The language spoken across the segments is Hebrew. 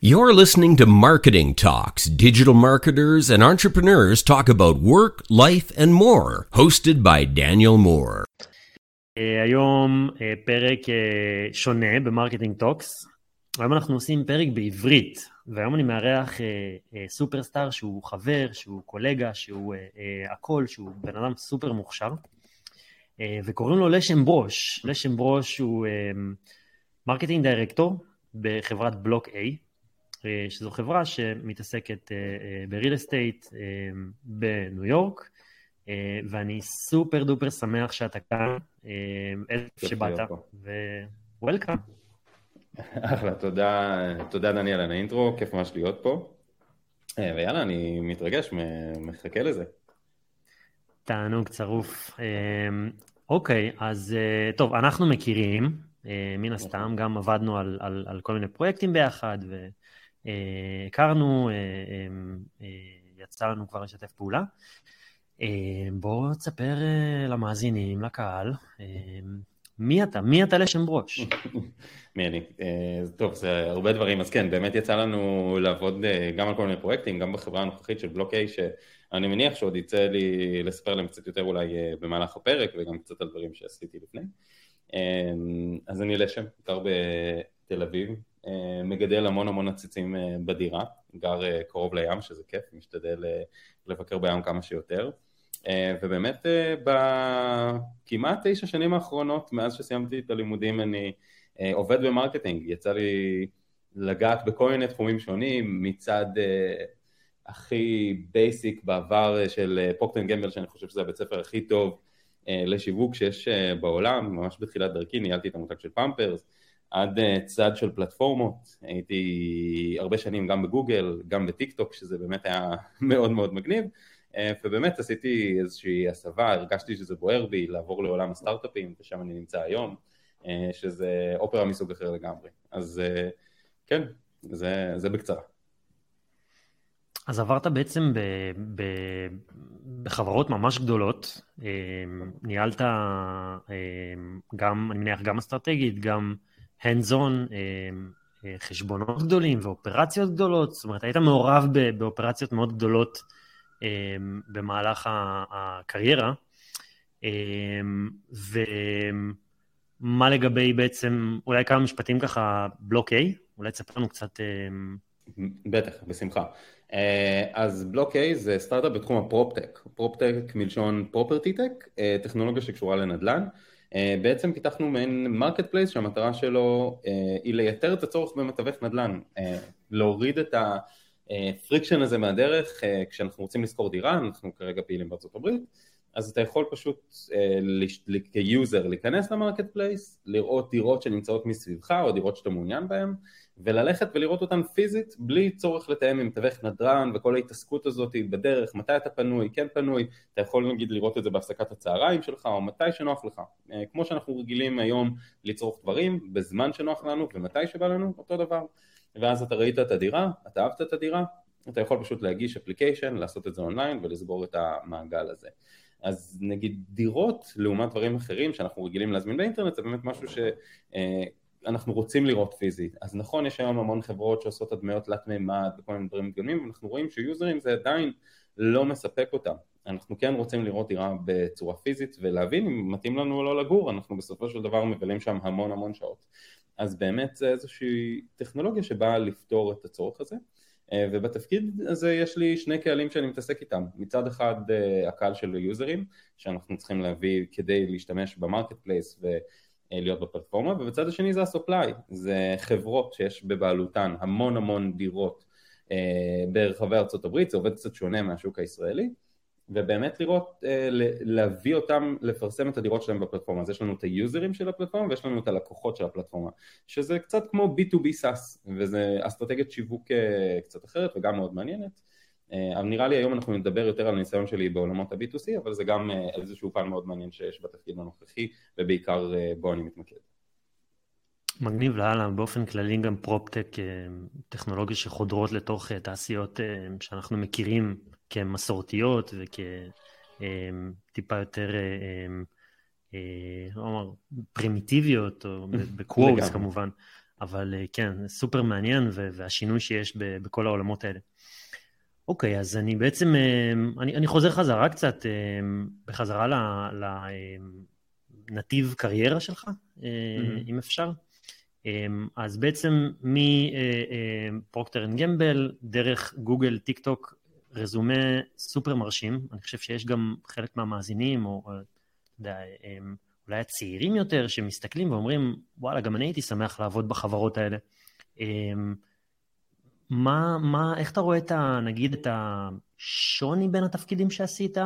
You're listening to Marketing Talks. Digital marketers and entrepreneurs talk about work, life, and more. Hosted by Daniel Moore. היום פרק שונה ב Marketing Talks. היום אנחנו עושים פרק בעברית, והיום אני מארח סופרסטאר שהוא חבר, שהוא קולגה, שהוא הכל, שהוא בן אדם סופר מוכשר, וקוראים לו לשם ברוש. לשם ברוש הוא marketing director בחברת Block A. שזו חברה שמתעסקת ב real estate בניו יורק, ואני super duper שמח שאתה כאן, שבאת, welcome. אחלה, תודה, תודה דניאל על האינטרו, כיף ממש להיות פה, ויאללה, אני מתרגש, מחכה לזה. תענוג צרוף. אוקיי, אז טוב, אנחנו מכירים, מן הסתם, גם עבדנו על, על, על כל מיני פרויקטים ביחד, ו... הכרנו, יצא לנו כבר לשתף פעולה. בואו תספר למאזינים, לקהל, מי אתה? מי אתה לשם ברוש? מי אני? טוב, זה הרבה דברים, אז כן, באמת יצא לנו לעבוד גם על כל מיני פרויקטים, גם בחברה הנוכחית של בלוק A, שאני מניח שעוד יצא לי לספר להם קצת יותר אולי במהלך הפרק, וגם קצת על דברים שעשיתי לפני. אז אני לשם, גר בתל אביב, מגדל המון המון עציצים בדירה, גר קרוב לים שזה כיף, משתדל לבקר בים כמה שיותר. ובאמת בכמעט תשע שנים האחרונות מאז שסיימתי את הלימודים אני עובד ב marketing, יצא לי לגעת בכל מיני תחומים שונים מצד הכי basic בעבר של פוקטן גמבל שאני חושב שזה הבית ספר הכי טוב לשיווק שיש בעולם, ממש בתחילת דרכי ניהלתי את המותג של פמפרס עד צד של פלטפורמות, הייתי הרבה שנים גם בגוגל, גם בטיק טוק, שזה באמת היה מאוד מאוד מגניב, ובאמת עשיתי איזושהי הסבה, הרגשתי שזה בוער בי לעבור לעולם הסטארט-אפים, ושם אני נמצא היום, שזה אופרה מסוג אחר לגמרי. אז כן, זה, זה בקצרה. אז עברת בעצם ב, ב, בחברות ממש גדולות, ניהלת גם, אני מניח, גם אסטרטגית, גם hands on, חשבונות גדולים ואופרציות גדולות, זאת אומרת, היית מעורב באופרציות מאוד גדולות במהלך הקריירה, ומה לגבי בעצם, אולי כמה משפטים ככה, Block A, אולי תספר לנו קצת... בטח, בשמחה. אז Block A זה סטארט-אפ בתחום ה proptech, proptech מלשון property tech, טכנולוגיה שקשורה לנדל"ן. בעצם פיתחנו מעין marketplace שהמטרה שלו היא לייתר את הצורך במתווך נדל"ן, להוריד את ה friction הזה מהדרך כשאנחנו רוצים לשכור דירה, אנחנו כרגע פעילים בארצות הברית, אז אתה יכול פשוט כ user להיכנס ל marketplace, לראות דירות שנמצאות מסביבך או דירות שאתה מעוניין בהן וללכת ולראות אותן פיזית בלי צורך לתאם עם מתווך נדל"ן וכל ההתעסקות הזאת בדרך, מתי אתה פנוי, כן פנוי, אתה יכול נגיד לראות את זה בהפסקת הצהריים שלך או מתי שנוח לך, כמו שאנחנו רגילים היום לצרוך דברים בזמן שנוח לנו ומתי שבא לנו, אותו דבר, ואז אתה ראית את הדירה, אתה אהבת את הדירה, אתה יכול פשוט להגיש אפליקיישן, לעשות את זה אונליין ולסגור את המעגל הזה. אז נגיד דירות לעומת דברים אחרים שאנחנו רגילים להזמין באינטרנט זה באמת משהו ש... אנחנו רוצים לראות פיזית, אז נכון יש היום המון חברות שעושות הדמיות תלת מימד וכל מיני דברים גדולים ואנחנו רואים שיוזרים זה עדיין לא מספק אותם, אנחנו כן רוצים לראות דירה בצורה פיזית ולהבין אם מתאים לנו או לא לגור, אנחנו בסופו של דבר מבלים שם המון המון שעות, אז באמת זה איזושהי טכנולוגיה שבאה לפתור את הצורך הזה ובתפקיד הזה יש לי שני קהלים שאני מתעסק איתם, מצד אחד הקהל של יוזרים שאנחנו צריכים להביא כדי להשתמש ב marketplace ו... להיות בפלטפורמה, ובצד השני זה ה supply, זה חברות שיש בבעלותן המון המון דירות אה, ברחבי ארצות הברית, זה עובד קצת שונה מהשוק הישראלי, ובאמת לראות, אה, להביא אותם לפרסם את הדירות שלהם בפלטפורמה, אז יש לנו את היוזרים של הפלטפורמה ויש לנו את הלקוחות של הפלטפורמה, שזה קצת כמו B2B SaaS, וזה אסטרטגיית שיווק אה, קצת אחרת וגם מאוד מעניינת. אבל נראה לי היום אנחנו נדבר יותר על הניסיון שלי בעולמות ה-B2C, אבל זה גם איזשהו פן מאוד מעניין שיש בתפקיד הנוכחי, ובעיקר בו אני מתמקד. מגניב לאללה, באופן כללי גם פרופטק, טכנולוגיה שחודרות לתוך תעשיות שאנחנו מכירים כמסורתיות וכטיפה יותר, לא אומר, פרימיטיביות, או ב quotes כמובן. אבל כן, סופר מעניין והשינוי שיש בכל העולמות האלה. אוקיי, אז אני בעצם, אני, אני חוזר חזרה קצת, בחזרה לנתיב קריירה שלך, mm-hmm. אם אפשר. אז בעצם מפרוקטר אנד גמבל, דרך גוגל, טיק טוק, רזומה סופר מרשים. אני חושב שיש גם חלק מהמאזינים, או יודע, אולי הצעירים יותר, שמסתכלים ואומרים, וואלה, גם אני הייתי שמח לעבוד בחברות האלה. מה, מה, איך אתה רואה את ה... נגיד את השוני בין התפקידים שעשית?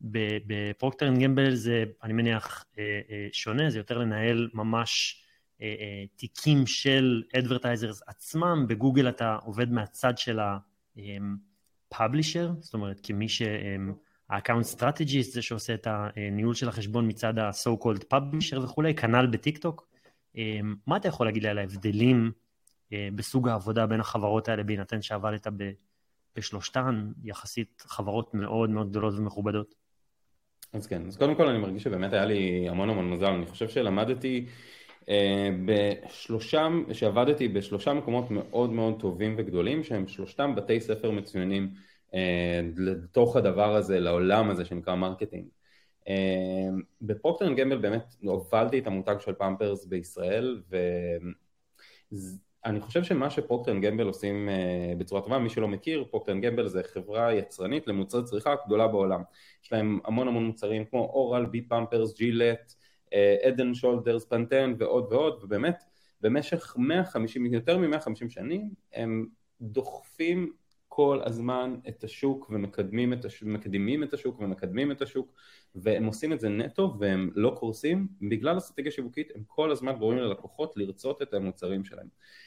בפרוקטר אנד גמבל זה, אני מניח, אה, אה, שונה, זה יותר לנהל ממש אה, תיקים של advertisers עצמם, בגוגל אתה עובד מהצד של ה-publisher, זאת אומרת, כמי ש... ה-account strategist זה שעושה את הניהול של החשבון מצד ה-so called publisher וכולי, כנ"ל בטיקטוק. מה אתה יכול להגיד לי על ההבדלים בסוג העבודה בין החברות האלה, בהינתן שעבדת בשלושתן, יחסית חברות מאוד מאוד גדולות ומכובדות. אז כן, אז קודם כל אני מרגיש שבאמת היה לי המון המון מזל, אני חושב שלמדתי אה, בשלושה, שעבדתי בשלושה מקומות מאוד מאוד טובים וגדולים, שהם שלושתם בתי ספר מצוינים אה, לתוך הדבר הזה, לעולם הזה שנקרא marketing. אה, בפרוקטר גמבל באמת הובלתי את המותג של פמפרס בישראל, ו... אני חושב שמה שפרוקטר גמבל עושים uh, בצורה טובה, מי שלא מכיר, פרוקטר גמבל זה חברה יצרנית למוצרי צריכה גדולה בעולם. יש להם המון המון מוצרים כמו אורל בי, פמפרס, ג'ילט, הד אנד שולדרס, פנטן ועוד ועוד, ובאמת במשך 150, יותר מ-150 שנים הם דוחפים כל הזמן את השוק ומקדמים את השוק, מקדימים את השוק ומקדמים את השוק והם עושים את זה נטו והם לא קורסים בגלל אסטרטגיה שיווקית הם כל הזמן גורמים ללקוחות לרצות את המוצרים שלהם אה,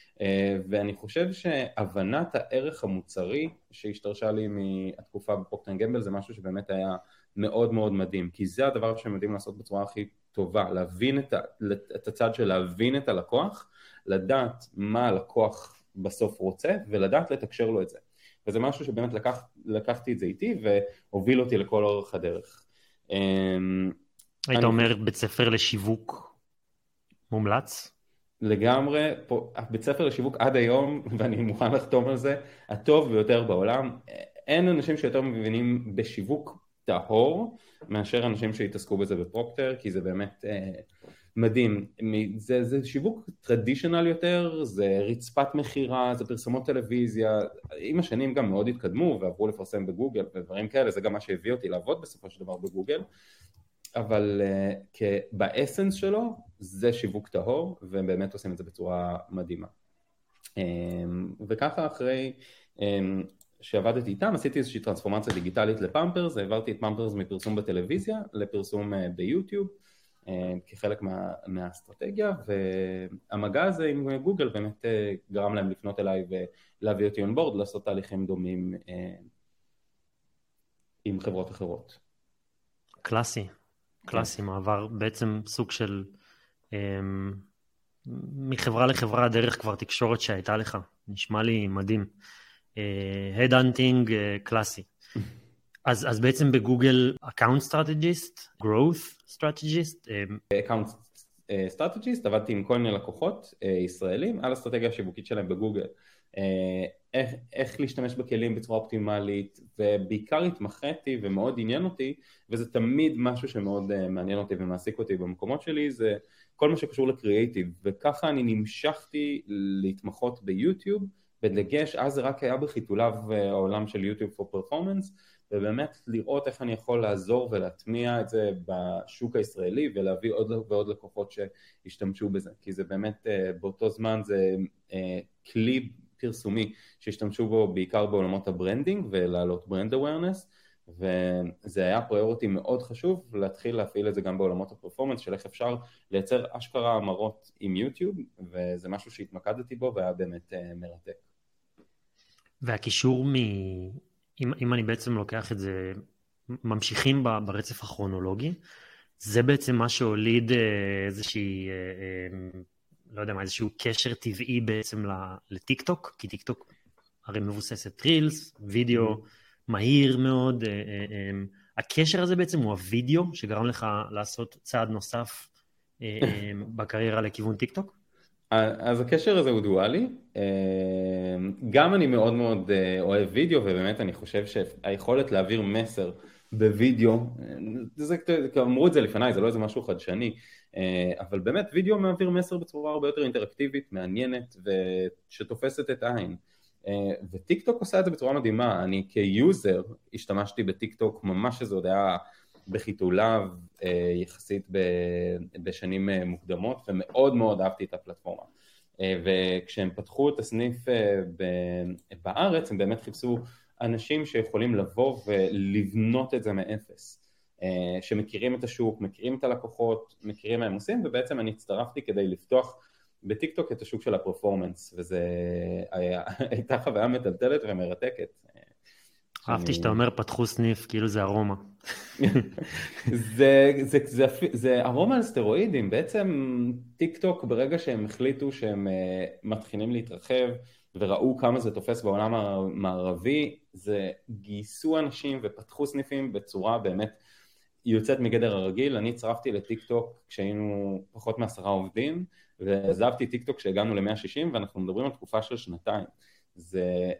ואני חושב שהבנת הערך המוצרי שהשתרשה לי מהתקופה בפרוקטן גמבל זה משהו שבאמת היה מאוד מאוד מדהים כי זה הדבר שהם יודעים לעשות בצורה הכי טובה להבין את, ה, את הצד של להבין את הלקוח לדעת מה הלקוח בסוף רוצה ולדעת לתקשר לו את זה וזה משהו שבאמת לקח, לקחתי את זה איתי והוביל אותי לכל אורך הדרך. אמ, היית אני... אומר בית ספר לשיווק מומלץ? לגמרי, פה, בית ספר לשיווק עד היום, ואני מוכן לחתום על זה, הטוב ביותר בעולם. אין אנשים שיותר מבינים בשיווק טהור מאשר אנשים שהתעסקו בזה בפרוקטר, כי זה באמת אה, מדהים. זה, זה שיווק טרדישיונל יותר, זה רצפת מכירה, זה פרסומות טלוויזיה. עם השנים גם מאוד התקדמו ועברו לפרסם בגוגל ודברים כאלה, זה גם מה שהביא אותי לעבוד בסופו של דבר בגוגל. אבל uh, באסנס שלו זה שיווק טהור והם באמת עושים את זה בצורה מדהימה. Um, וככה אחרי um, שעבדתי איתם עשיתי איזושהי טרנספורמציה דיגיטלית לפמפרס, העברתי את פמפרס מפרסום בטלוויזיה לפרסום uh, ביוטיוב uh, כחלק מה, מהאסטרטגיה והמגע הזה עם גוגל באמת uh, גרם להם לפנות אליי ולהביא אותי on board לעשות תהליכים דומים uh, עם חברות אחרות. קלאסי, קלאסי, מעבר בעצם סוג של אמ, מחברה לחברה דרך כבר תקשורת שהייתה לך, נשמע לי מדהים. headhunting uh, uh, קלאסי. אז, אז בעצם בגוגל account strategist, growth strategist. Account strategist, עבדתי עם כל מיני לקוחות uh, ישראלים על האסטרטגיה השיווקית שלהם בגוגל. איך, איך להשתמש בכלים בצורה אופטימלית ובעיקר התמחיתי ומאוד עניין אותי וזה תמיד משהו שמאוד uh, מעניין אותי ומעסיק אותי במקומות שלי זה כל מה שקשור לקריאייטיב וככה אני נמשכתי להתמחות ביוטיוב בדגש אז זה רק היה בחיתוליו uh, העולם של יוטיוב for performance ובאמת לראות איך אני יכול לעזור ולהטמיע את זה בשוק הישראלי ולהביא עוד ועוד לקוחות שישתמשו בזה כי זה באמת uh, באותו זמן זה כלי פרסומי שהשתמשו בו בעיקר בעולמות ה branding ולהעלות brand awareness וזה היה priority מאוד חשוב להתחיל להפעיל את זה גם בעולמות ה performance של איך אפשר לייצר אשכרה המרות עם יוטיוב וזה משהו שהתמקדתי בו והיה באמת uh, מרתק. והקישור מ... אם, אם אני בעצם לוקח את זה, ממשיכים ברצף הכרונולוגי, זה בעצם מה שהוליד אה, איזושהי אה, לא יודע מה, איזשהו קשר טבעי בעצם לטיק טוק, כי טיק טוק הרי מבוססת רילס, וידאו mm-hmm. מהיר מאוד. אה, אה, אה, הקשר הזה בעצם הוא הוידאו שגרם לך לעשות צעד נוסף בקריירה לכיוון טיק טוק? אז הקשר הזה הוא דואלי, גם אני מאוד מאוד אוהב וידאו ובאמת אני חושב שהיכולת להעביר מסר בווידאו, זה, אמרו את זה לפניי, זה לא איזה משהו חדשני, אבל באמת וידאו מעביר מסר בצורה הרבה יותר אינטראקטיבית, מעניינת ושתופסת את העין. וטיק טוק עושה את זה בצורה מדהימה, אני כ user השתמשתי בטיק טוק ממש שזה עוד היה בחיתוליו יחסית בשנים מוקדמות ומאוד מאוד אהבתי את הפלטפורמה. וכשהם פתחו את הסניף בארץ הם באמת חיפשו אנשים שיכולים לבוא ולבנות את זה מאפס, שמכירים את השוק, מכירים את הלקוחות, מכירים מה הם עושים ובעצם אני הצטרפתי כדי לפתוח בטיק טוק את השוק של הפרפורמנס וזה הייתה חוויה מטלטלת ומרתקת. אהבתי שאתה אומר פתחו סניף כאילו זה ארומה. זה, זה, זה, זה ארומה על סטרואידים, בעצם טיק טוק ברגע שהם החליטו שהם מתחילים להתרחב וראו כמה זה תופס בעולם המערבי, זה גייסו אנשים ופתחו סניפים בצורה באמת יוצאת מגדר הרגיל, אני הצטרפתי לטיק טוק כשהיינו פחות מעשרה עובדים ועזבתי טיק טוק כשהגענו ל-160 ואנחנו מדברים על תקופה של שנתיים. זה,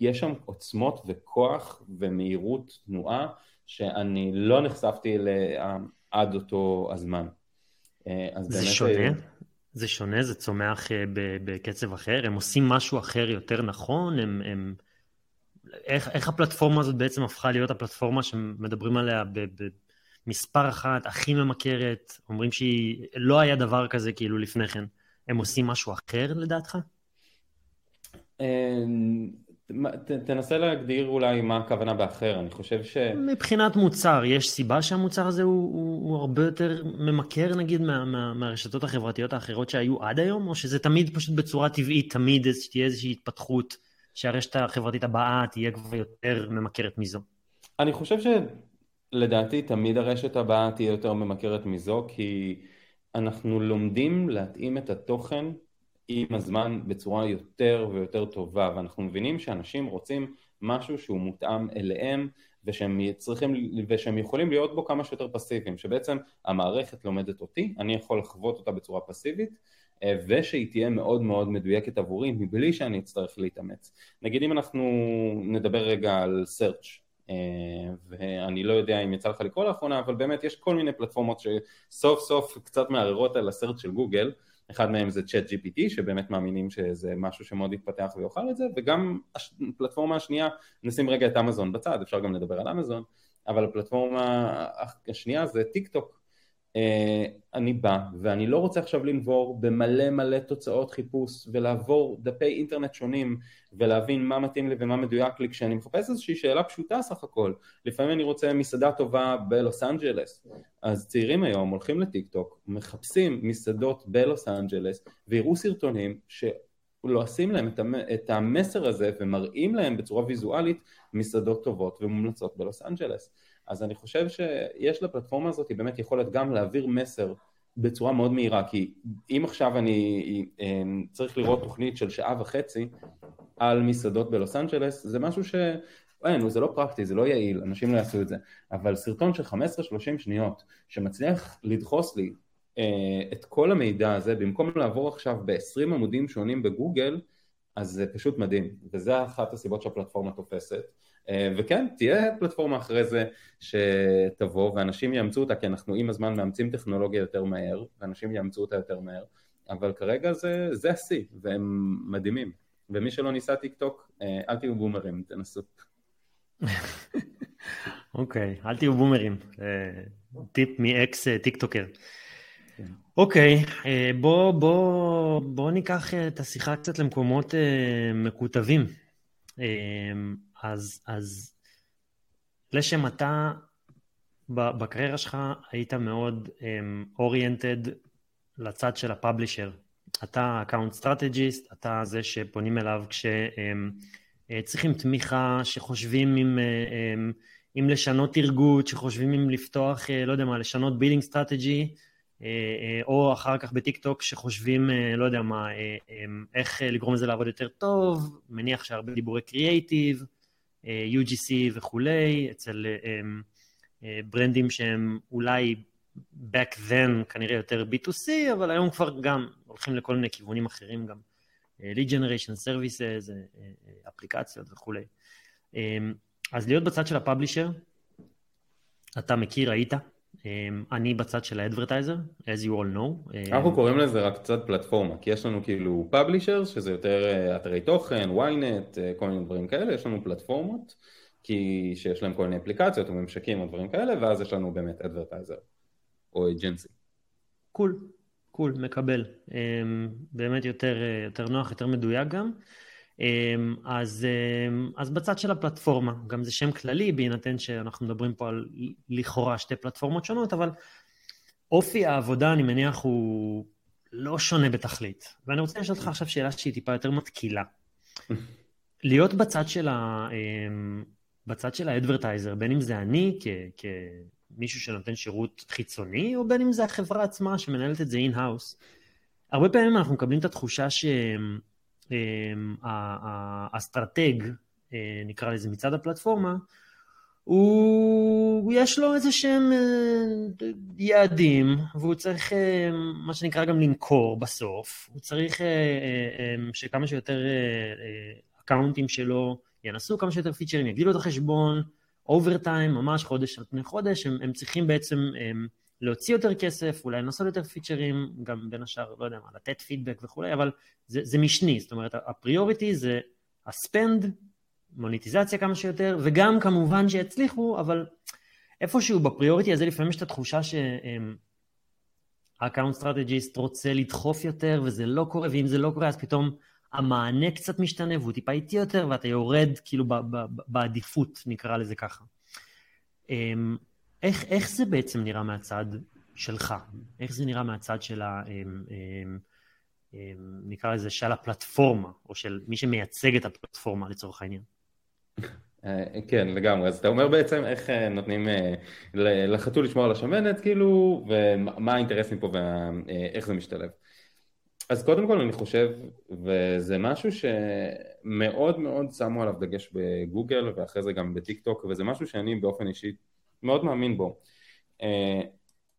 יש שם עוצמות וכוח ומהירות תנועה שאני לא נחשפתי עד אותו הזמן. זה באמת... שונה? זה שונה? זה צומח בקצב אחר? הם עושים משהו אחר יותר נכון? הם... הם... איך, איך הפלטפורמה הזאת בעצם הפכה להיות הפלטפורמה שמדברים עליה במספר אחת, הכי ממכרת, אומרים שהיא, לא היה דבר כזה כאילו לפני כן. הם עושים משהו אחר לדעתך? ת, תנסה להגדיר אולי מה הכוונה באחר, אני חושב ש... מבחינת מוצר, יש סיבה שהמוצר הזה הוא, הוא, הוא הרבה יותר ממכר נגיד מה, מה, מהרשתות החברתיות האחרות שהיו עד היום, או שזה תמיד פשוט בצורה טבעית, תמיד תהיה איזושהי התפתחות שהרשת החברתית הבאה תהיה כבר יותר ממכרת מזו? אני חושב שלדעתי תמיד הרשת הבאה תהיה יותר ממכרת מזו, כי אנחנו לומדים להתאים את התוכן עם הזמן בצורה יותר ויותר טובה ואנחנו מבינים שאנשים רוצים משהו שהוא מותאם אליהם ושהם צריכים ושהם יכולים להיות בו כמה שיותר פסיביים שבעצם המערכת לומדת אותי, אני יכול לחוות אותה בצורה פסיבית אה, ושהיא תהיה מאוד מאוד מדויקת עבורי מבלי שאני אצטרך להתאמץ. נגיד אם אנחנו נדבר רגע על search אה, ואני לא יודע אם יצא לך לקרוא לאחרונה אבל באמת יש כל מיני פלטפורמות שסוף סוף קצת מערערות על הסרט של גוגל אחד מהם זה ChatGPT שבאמת מאמינים שזה משהו שמאוד יתפתח ויאכל את זה וגם הפלטפורמה השנייה, נשים רגע את אמזון בצד, אפשר גם לדבר על אמזון אבל הפלטפורמה השנייה זה טיק טוק אני בא ואני לא רוצה עכשיו לנבור במלא מלא תוצאות חיפוש ולעבור דפי אינטרנט שונים ולהבין מה מתאים לי ומה מדויק לי כשאני מחפש איזושהי שאלה פשוטה סך הכל. לפעמים אני רוצה מסעדה טובה בלוס אנג'לס. אז צעירים היום הולכים לטיק טוק מחפשים מסעדות בלוס אנג'לס ויראו סרטונים שעושים להם את המסר הזה ומראים להם בצורה ויזואלית מסעדות טובות ומומלצות בלוס אנג'לס אז אני חושב שיש לפלטפורמה הזאת באמת יכולת גם להעביר מסר בצורה מאוד מהירה, כי אם עכשיו אני אה, צריך לראות תוכנית של שעה וחצי על מסעדות בלוס אנג'לס, זה משהו ש... אין, זה לא פרקטי, זה לא יעיל, אנשים לא יעשו את זה, אבל סרטון של 15-30 שניות שמצליח לדחוס לי אה, את כל המידע הזה, במקום לעבור עכשיו ב-20 עמודים שונים בגוגל, אז זה פשוט מדהים, וזה אחת הסיבות שהפלטפורמה תופסת. אה, וכן, תהיה פלטפורמה אחרי זה שתבוא ואנשים יאמצו אותה, כי אנחנו עם הזמן מאמצים טכנולוגיה יותר מהר, ואנשים יאמצו אותה יותר מהר, אבל כרגע זה, השיא, והם מדהימים. ומי שלא ניסה טיק טוק, אה, אל תהיו בומרים, תנסו. אוקיי, אל תהיו בומרים. אה, טיפ מ ex TikToker. אוקיי, בוא, בוא, בוא ניקח את השיחה קצת למקומות מקוטבים. אז, אז לשם אתה בקריירה שלך היית מאוד oriented um, לצד של ה publisher. אתה account strategist, אתה זה שפונים אליו כשצריכים um, תמיכה, שחושבים אם, um, אם לשנות הרשאות, שחושבים אם לפתוח, uh, לא יודע מה, לשנות billing strategy, uh, uh, או אחר כך בטיק טוק שחושבים, uh, לא יודע מה, uh, איך uh, לגרום לזה לעבוד יותר טוב, מניח שהרבה דיבורי creative, UGC וכולי, אצל אה, ברנדים שהם אולי back then כנראה יותר B2C, אבל היום כבר גם הולכים לכל מיני כיוונים אחרים גם. lead generation services, אפליקציות וכולי. אז להיות בצד של הפאבלישר, אתה מכיר, היית, אני בצד של האדברטייזר, as you all know. אנחנו קוראים לזה רק קצת פלטפורמה, כי יש לנו כאילו פאבלישר, שזה יותר אתרי תוכן, ynet, כל מיני דברים כאלה, יש לנו פלטפורמות, כי שיש להם כל מיני אפליקציות או ממשקים או דברים כאלה, ואז יש לנו באמת advertiser או agency. cool, cool, מקבל. באמת יותר, יותר נוח, יותר מדויק גם. אמ, אז, אמ, אז בצד של הפלטפורמה, גם זה שם כללי, בהינתן שאנחנו מדברים פה על לכאורה שתי פלטפורמות שונות, אבל אופי העבודה, אני מניח, הוא לא שונה בתכלית. ואני רוצה לשאול אותך עכשיו שאלה שהיא טיפה יותר מתקילה. להיות בצד של, ה, אמ, בצד של ה advertiser, בין אם זה אני כ, כמישהו שנותן שירות חיצוני, או בין אם זה החברה עצמה שמנהלת את זה in-house, הרבה פעמים אנחנו מקבלים את התחושה שהם... אמ, האסטרטג, אה, נקרא לזה מצד הפלטפורמה, הוא, יש לו איזה שהם אה, יעדים, והוא צריך, אה, מה שנקרא, גם למכור בסוף. הוא צריך שכמה שיותר accountים שלו ינסו כמה שיותר פיצ'רים, יגדילו את החשבון, over time, ממש חודש על פני חודש, הם, הם צריכים בעצם הם, להוציא יותר כסף, אולי לנסות יותר פיצ'רים, גם בין השאר, לא יודע מה, לתת פידבק וכולי, אבל זה, זה משני, זאת אומרת, ה priority זה ה spend, מוניטיזציה כמה שיותר, וגם כמובן שיצליחו, אבל איפשהו ב priority הזה לפעמים יש את התחושה שה account strategist רוצה לדחוף יותר, וזה לא קורה, ואם זה לא קורה, אז פתאום המענה קצת משתנה, והוא טיפה איטי יותר, ואתה יורד כאילו בעדיפות, נקרא לזה ככה. איך, איך זה בעצם נראה מהצד שלך? איך זה נראה מהצד של ה... אמ, אמ, אמ, נקרא לזה של הפלטפורמה, או של מי שמייצג את הפלטפורמה לצורך העניין? אה, כן, לגמרי. אז אתה אומר בעצם איך אה, נותנים אה, לחתול לשמור על השמנת, כאילו, ומה האינטרסים פה ואיך זה משתלב. אז קודם כל אני חושב, וזה משהו שמאוד מאוד שמו עליו דגש בגוגל ואחרי זה גם בטיק טוק, וזה משהו שאני באופן אישי מאוד מאמין בו. Uh,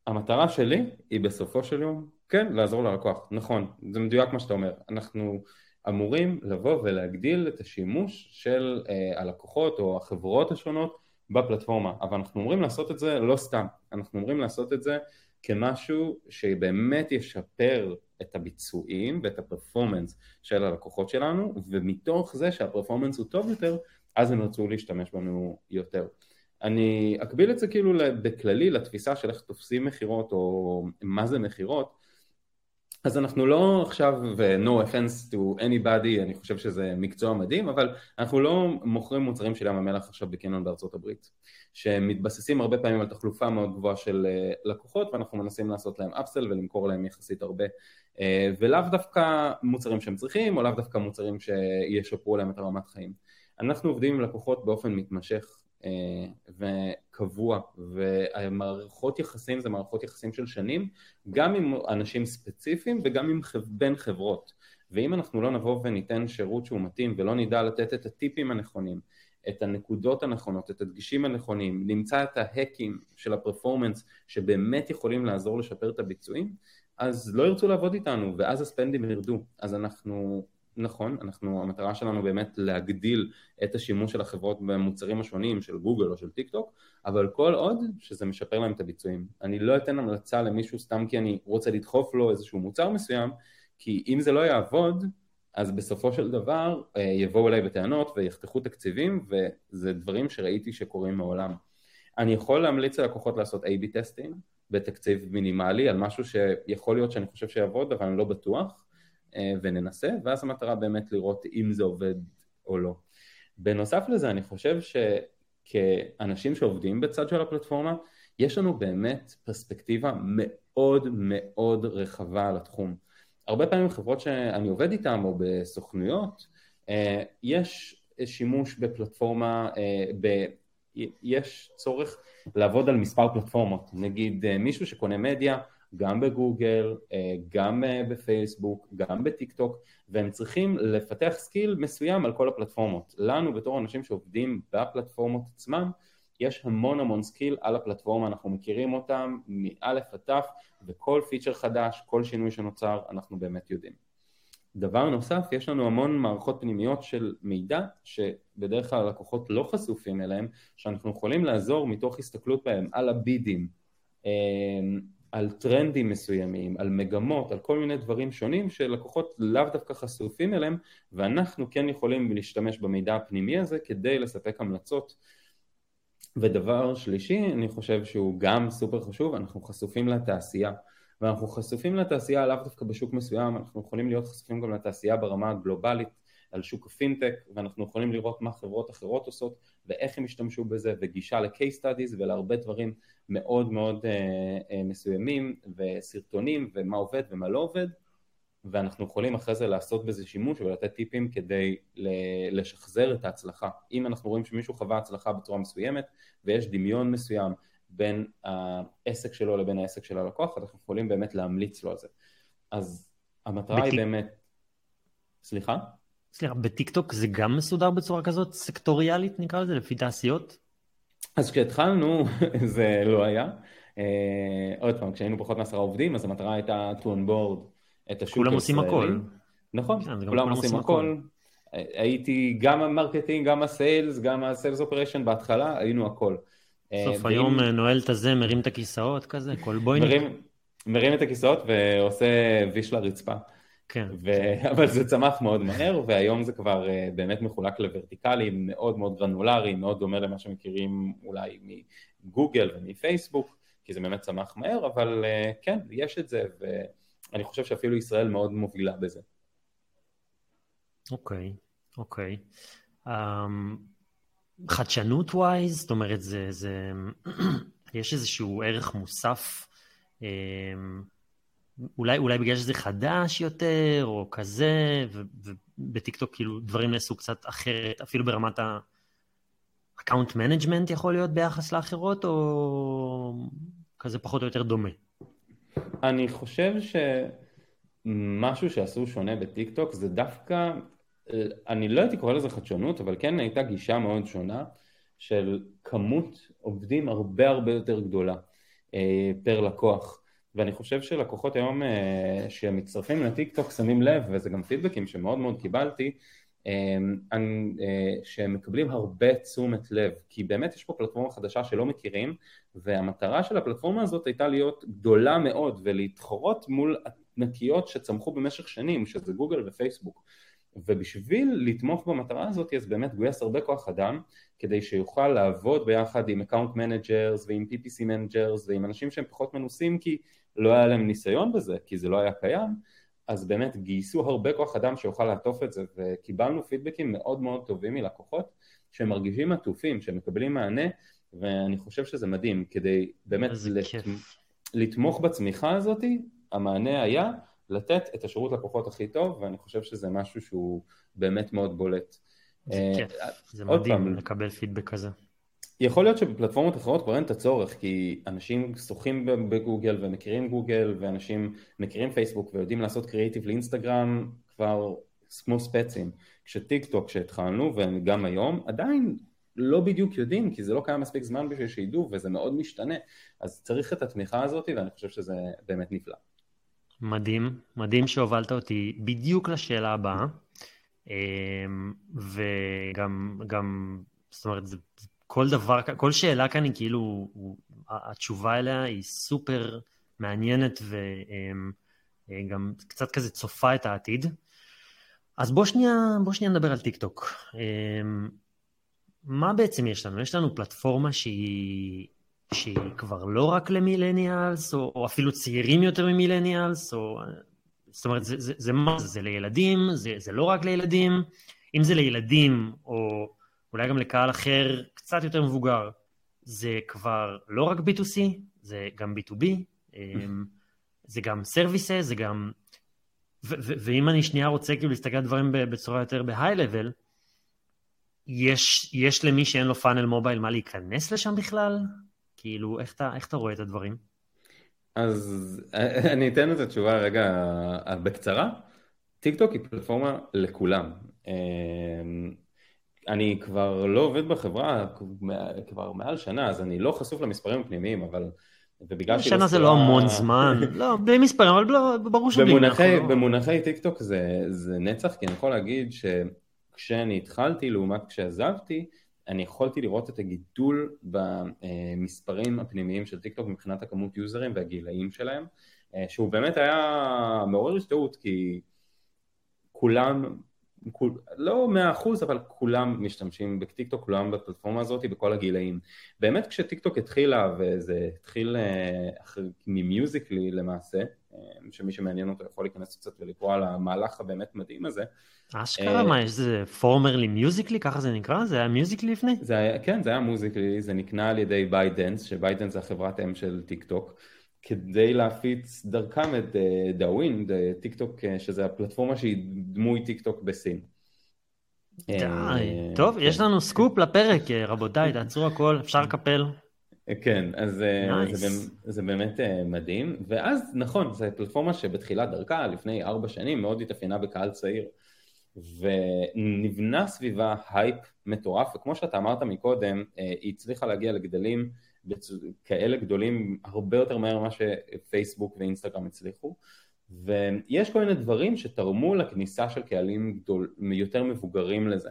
המטרה שלי היא בסופו של יום, כן, לעזור ללקוח, נכון, זה מדויק מה שאתה אומר, אנחנו אמורים לבוא ולהגדיל את השימוש של uh, הלקוחות או החברות השונות בפלטפורמה, אבל אנחנו אומרים לעשות את זה לא סתם, אנחנו אומרים לעשות את זה כמשהו שבאמת ישפר את הביצועים ואת הפרפורמנס של הלקוחות שלנו, ומתוך זה שהפרפורמנס הוא טוב יותר, אז הם ירצו להשתמש בנו יותר. אני אקביל את זה כאילו בכללי לתפיסה של איך תופסים מכירות או מה זה מכירות אז אנחנו לא עכשיו, ו-no offense to anybody, אני חושב שזה מקצוע מדהים, אבל אנחנו לא מוכרים מוצרים של ים המלח עכשיו בקניון בארצות הברית, שמתבססים הרבה פעמים על תחלופה מאוד גבוהה של אה, לקוחות, ואנחנו מנסים לעשות להם אפסל ולמכור להם יחסית הרבה, אה, ולאו דווקא מוצרים שהם צריכים, או לאו דווקא מוצרים שישפרו להם את הרמת חיים. אנחנו עובדים עם לקוחות באופן מתמשך וקבוע, והמערכות יחסים זה מערכות יחסים של שנים, גם עם אנשים ספציפיים וגם עם בין חברות. ואם אנחנו לא נבוא וניתן שירות שהוא מתאים ולא נדע לתת את הטיפים הנכונים, את הנקודות הנכונות, את הדגישים הנכונים, נמצא את ההקים של הפרפורמנס שבאמת יכולים לעזור לשפר את הביצועים, אז לא ירצו לעבוד איתנו ואז הספנדים ירדו. אז אנחנו נכון, אנחנו, המטרה שלנו באמת להגדיל את השימוש של החברות במוצרים השונים של גוגל או של טיק טוק, אבל כל עוד שזה משפר להם את הביצועים. אני לא אתן המלצה למישהו סתם כי אני רוצה לדחוף לו איזשהו מוצר מסוים, כי אם זה לא יעבוד, אז בסופו של דבר אה, יבואו אליי בטענות ויחתכו תקציבים, וזה דברים שראיתי שקורים מעולם. אני יכול להמליץ ללקוחות לעשות A-B testing בתקציב מינימלי על משהו שיכול להיות שאני חושב שיעבוד, אבל אני לא בטוח. אה, וננסה, ואז המטרה באמת לראות אם זה עובד או לא. בנוסף לזה אני חושב שכאנשים שעובדים בצד של הפלטפורמה, יש לנו באמת פרספקטיבה מאוד מאוד רחבה על התחום. הרבה פעמים חברות שאני עובד איתן או בסוכנויות, אה, יש שימוש בפלטפורמה, אה, ב... יש צורך לעבוד על מספר פלטפורמות, נגיד מישהו שקונה מדיה גם בגוגל, אה, גם אה, בפייסבוק, גם בטיק טוק, והם צריכים לפתח skill מסוים על כל הפלטפורמות. לנו בתור אנשים שעובדים בפלטפורמות עצמם, יש המון המון skill על הפלטפורמה, אנחנו מכירים אותם מאלף עד תף, וכל פיצ'ר חדש, כל שינוי שנוצר, אנחנו באמת יודעים. דבר נוסף, יש לנו המון מערכות פנימיות של מידע שבדרך כלל הלקוחות לא חשופים אליהם, שאנחנו יכולים לעזור מתוך הסתכלות בהם על הבידים, אמ, על טרנדים מסוימים, על מגמות, על כל מיני דברים שונים שלקוחות לאו דווקא חשופים אליהם ואנחנו כן יכולים להשתמש במידע הפנימי הזה כדי לספק המלצות. ודבר שלישי, אני חושב שהוא גם סופר חשוב, אנחנו חשופים לתעשייה. ואנחנו חשופים לתעשייה לאו דווקא בשוק מסוים, אנחנו יכולים להיות חשופים גם לתעשייה ברמה הגלובלית על שוק הפינטק ואנחנו יכולים לראות מה חברות אחרות עושות ואיך הם השתמשו בזה וגישה ל-case studies ולהרבה דברים מאוד מאוד uh, uh, מסוימים וסרטונים ומה עובד ומה לא עובד ואנחנו יכולים אחרי זה לעשות בזה שימוש ולתת טיפים כדי לשחזר את ההצלחה. אם אנחנו רואים שמישהו חווה הצלחה בצורה מסוימת ויש דמיון מסוים בין העסק שלו לבין העסק של הלקוח, אנחנו יכולים באמת להמליץ לו על זה. אז המטרה בטיק... היא באמת... סליחה? סליחה, בטיקטוק זה גם מסודר בצורה כזאת סקטוריאלית נקרא לזה, לפי תעשיות? אז כשהתחלנו זה לא היה. Uh, עוד פעם, כשהיינו פחות מעשרה עובדים, אז המטרה הייתה to onboard את השוק כולם עושים הכל. נכון, כן, כולם, כולם עושים הכל. הייתי גם ה marketing, גם ה sales, גם ה sales operation בהתחלה, היינו הכל. סוף אה, היום ואם... נועל את הזה, מרים את הכיסאות כזה, כלבויניק. מרים, מרים את הכיסאות ועושה ויש לרצפה. כן. ו... אבל זה צמח מאוד מהר, והיום זה כבר אה, באמת מחולק לוורטיקלי, מאוד מאוד גרנולרי, מאוד דומה למה שמכירים אולי מגוגל ומפייסבוק, כי זה באמת צמח מהר, אבל אה, כן, יש את זה, ואני חושב שאפילו ישראל מאוד מובילה בזה. אוקיי, אוקיי, אוקיי. אוקיי. אמ, חדשנות wise, זאת אומרת, זה, זה, יש איזשהו ערך מוסף. אמ, אולי, אולי בגלל שזה חדש יותר, או כזה, ובטיקטוק כאילו דברים נעשו קצת אחרת, אפילו ברמת ה-account management יכול להיות ביחס לאחרות, או כזה פחות או יותר דומה? אני חושב שמשהו שעשו שונה בטיקטוק זה דווקא, אני לא הייתי קורא לזה חדשנות, אבל כן הייתה גישה מאוד שונה של כמות עובדים הרבה הרבה יותר גדולה אה, פר לקוח. ואני חושב שלקוחות היום אה, שמצטרפים לטיק טוק שמים לב, וזה גם פידבקים שמאוד מאוד קיבלתי, אה, אה, שהם מקבלים הרבה תשומת לב, כי באמת יש פה פלטפורמה חדשה שלא מכירים, והמטרה של הפלטפורמה הזאת הייתה להיות גדולה מאוד ולהתחרות מול ענקיות שצמחו במשך שנים, שזה גוגל ופייסבוק. ובשביל לתמוך במטרה הזאת אז באמת גויס הרבה כוח אדם כדי שיוכל לעבוד ביחד עם account managers ועם PPC managers ועם אנשים שהם פחות מנוסים כי לא היה להם ניסיון בזה, כי זה לא היה קיים, אז באמת גייסו הרבה כוח אדם שיוכל לעטוף את זה, וקיבלנו פידבקים מאוד מאוד טובים מלקוחות, שהם מרגישים עטופים, שהם מקבלים מענה, ואני חושב שזה מדהים, כדי באמת לת... לתמוך בצמיחה הזאת, המענה היה לתת את השירות לקוחות הכי טוב, ואני חושב שזה משהו שהוא באמת מאוד בולט. זה כיף, אה, זה מדהים פעם, לקבל פידבק כזה. יכול להיות שבפלטפורמות אחרות כבר אין את הצורך, כי אנשים שוחים בגוגל ומכירים גוגל, ואנשים מכירים פייסבוק ויודעים לעשות קריאיטיב לאינסטגרם כבר כמו ספצים. כשטיק טוק שהתחלנו, וגם היום, עדיין לא בדיוק יודעים, כי זה לא קיים מספיק זמן בשביל שידעו, וזה מאוד משתנה. אז צריך את התמיכה הזאת, ואני חושב שזה באמת נפלא. מדהים, מדהים שהובלת אותי בדיוק לשאלה הבאה, אמ, וגם, גם, זאת אומרת, זה כל דבר, כל שאלה כאן היא כאילו, התשובה אליה היא סופר מעניינת וגם קצת כזה צופה את העתיד. אז בוא שנייה, בוא שנייה נדבר על טיק טוק. מה בעצם יש לנו? יש לנו פלטפורמה שהיא, שהיא כבר לא רק למילניאלס, או, או אפילו צעירים יותר ממילניאלס, או... זאת אומרת, זה, זה, זה מה זה? זה לילדים? זה, זה לא רק לילדים? אם זה לילדים, או אולי גם לקהל אחר קצת יותר מבוגר, זה כבר לא רק B2C, זה גם B2B, אמ, זה גם services, זה גם... ואם אני שנייה רוצה כאילו להסתכל על דברים בצורה יותר ב high-level, יש, יש למי שאין לו funnel mobile מה להיכנס לשם בכלל? כאילו, איך אתה, איך אתה רואה את הדברים? אז אני אתן את התשובה רגע בקצרה. טיק טוק היא פלטפורמה לכולם. אני כבר לא עובד בחברה כבר מעל שנה, אז אני לא חשוף למספרים הפנימיים, אבל... ובגלל שהיא... שנה זה לא המון זמן, לא, בלי מספרים, אבל לא, ברור שבלי... במונחי, לא... במונחי טיק טוק זה, זה נצח, כי אני יכול להגיד שכשאני התחלתי לעומת כשעזבתי, אני יכולתי לראות את הגידול במספרים הפנימיים של טיק טוק מבחינת הכמות יוזרים והגילאים שלהם, אה, שהוא באמת היה מעורר השתאות, כי כולם כול, לא מאה אחוז, אבל כולם משתמשים בטיקטוק, כולם בפלטפורמה הזאת, בכל הגילאים. באמת כשטיקטוק התחילה, וזה התחיל אה, מ Musical.ly למעשה, אה, שמי שמעניין אותו יכול להיכנס קצת ולקרוא על המהלך הבאמת מדהים הזה. אשכרה, מה, יש איזה formerly Musical.ly, ככה זה נקרא? זה היה Musical.ly לפני? זה היה, כן, זה היה Musical.ly, זה נקנה על ידי ByteDance, ש ByteDance זה החברת אם של טיק טוק. כדי להפיץ דרכם את Douyin, טיק טוק, שזה הפלטפורמה שהיא דמוי טיק טוק בסין. די, אה, טוב, כן. יש לנו סקופ לפרק, אה, רבותיי, תעצרו הכל, אפשר לקפל. כן, אז nice. זה, זה באמת מדהים, ואז נכון, זו פלטפורמה שבתחילת דרכה, לפני ארבע שנים, מאוד התאפיינה בקהל צעיר, ונבנה סביבה הייפ מטורף, וכמו שאתה אמרת מקודם, היא הצליחה להגיע לגדלים כאלה גדולים הרבה יותר מהר ממה שפייסבוק ואינסטגרם הצליחו. ויש כל מיני דברים שתרמו לכניסה של קהלים גדול, יותר מבוגרים לזה.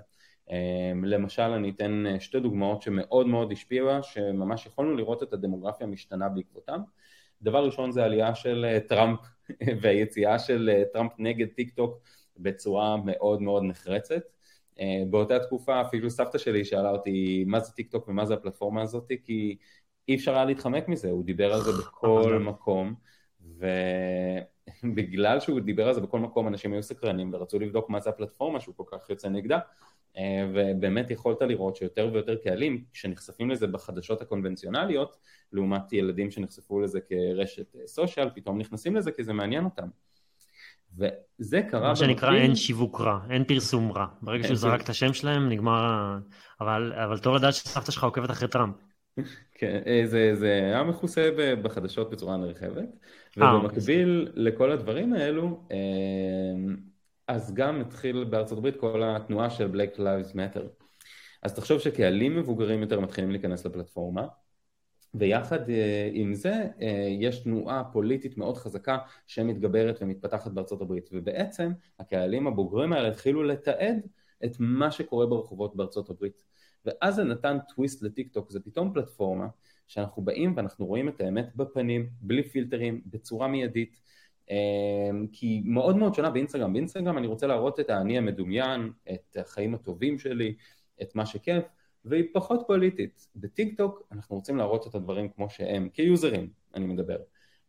אמ, למשל אני אתן שתי דוגמאות שמאוד מאוד השפיעו, שממש יכולנו לראות את הדמוגרפיה משתנה בעקבותם דבר ראשון זה עלייה של אה, טראמפ והיציאה של אה, טראמפ נגד טיק טוק בצורה מאוד מאוד נחרצת. אה, באותה תקופה אפילו סבתא שלי שאלה אותי מה זה טיק טוק ומה זה הפלטפורמה הזאת? כי אי אפשר היה להתחמק מזה, הוא דיבר על זה בכל מקום, ובגלל שהוא דיבר על זה בכל מקום, אנשים היו סקרנים ורצו לבדוק מה זה הפלטפורמה שהוא כל כך יוצא נגדה, אה, ובאמת יכולת לראות שיותר ויותר קהלים שנחשפים לזה בחדשות הקונבנציונליות, לעומת ילדים שנחשפו לזה כרשת סושיאל, פתאום נכנסים לזה כי זה מעניין אותם. וזה קרה... מה שנקרא במקביל... אין שיווק רע, אין פרסום רע. ברגע שהוא זרק את השם שלהם, נגמר... אבל, אבל טוב לדעת שסבתא שלך עוקבת אחרי טראמפ. כן, אה, זה, זה היה מכוסה בחדשות בצורה נרחבת, אה, ובמקביל אוקיי. לכל הדברים האלו, אה, אז גם התחיל בארצות הברית כל התנועה של Black Lives Matter. אז תחשוב שקהלים מבוגרים יותר מתחילים להיכנס לפלטפורמה, ויחד עם זה יש תנועה פוליטית מאוד חזקה שמתגברת ומתפתחת בארצות הברית, ובעצם הקהלים הבוגרים האלה התחילו לתעד את מה שקורה ברחובות בארצות הברית. ואז זה נתן טוויסט לטיק טוק, זה פתאום פלטפורמה שאנחנו באים ואנחנו רואים את האמת בפנים, בלי פילטרים, בצורה מיידית, אמ, כי מאוד מאוד שונה באינסטגרם, באינסטגרם אני רוצה להראות את האני המדומיין, את החיים הטובים שלי, את מה שכיף, והיא פחות פוליטית. בטיק טוק אנחנו רוצים להראות את הדברים כמו שהם, כיוזרים אני מדבר.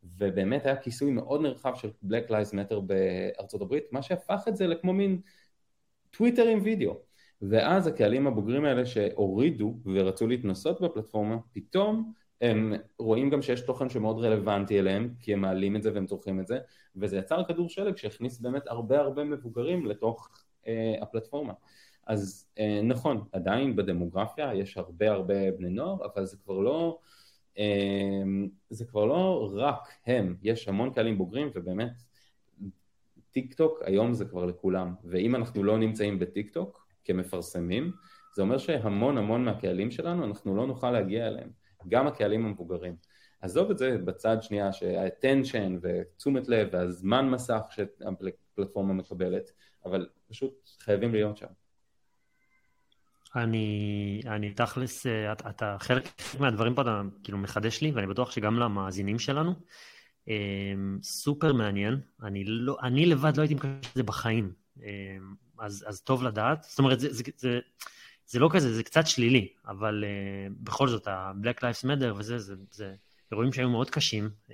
ובאמת היה כיסוי מאוד נרחב של Black Lives Matter בארצות הברית, מה שהפך את זה לכמו מין טוויטר עם וידאו. ואז הקהלים הבוגרים האלה שהורידו ורצו להתנסות בפלטפורמה, פתאום הם רואים גם שיש תוכן שמאוד רלוונטי אליהם, כי הם מעלים את זה והם צורכים את זה, וזה יצר כדור שלג שהכניס באמת הרבה הרבה מבוגרים לתוך אה, הפלטפורמה. אז אה, נכון, עדיין בדמוגרפיה יש הרבה הרבה בני נוער, אבל זה כבר לא, אה, זה כבר לא רק הם, יש המון קהלים בוגרים ובאמת טיק טוק היום זה כבר לכולם, ואם אנחנו לא נמצאים בטיק טוק, כמפרסמים, זה אומר שהמון המון מהקהלים שלנו אנחנו לא נוכל להגיע אליהם, גם הקהלים המבוגרים. עזוב את זה בצד שנייה שה-attention ותשומת לב והזמן מסך שהפלטפורמה מקבלת, אבל פשוט חייבים להיות שם. אני, אני תכלס, אתה, אתה חלק מהדברים פה אתה כאילו מחדש לי, ואני בטוח שגם למאזינים שלנו. אמ, סופר מעניין, אני, לא, אני לבד לא הייתי מקבל את זה בחיים. אמ, אז, אז טוב לדעת. זאת אומרת, זה, זה, זה, זה לא כזה, זה קצת שלילי, אבל uh, בכל זאת, ה-Black Lives Matter וזה, זה, זה אירועים שהיו מאוד קשים. Um,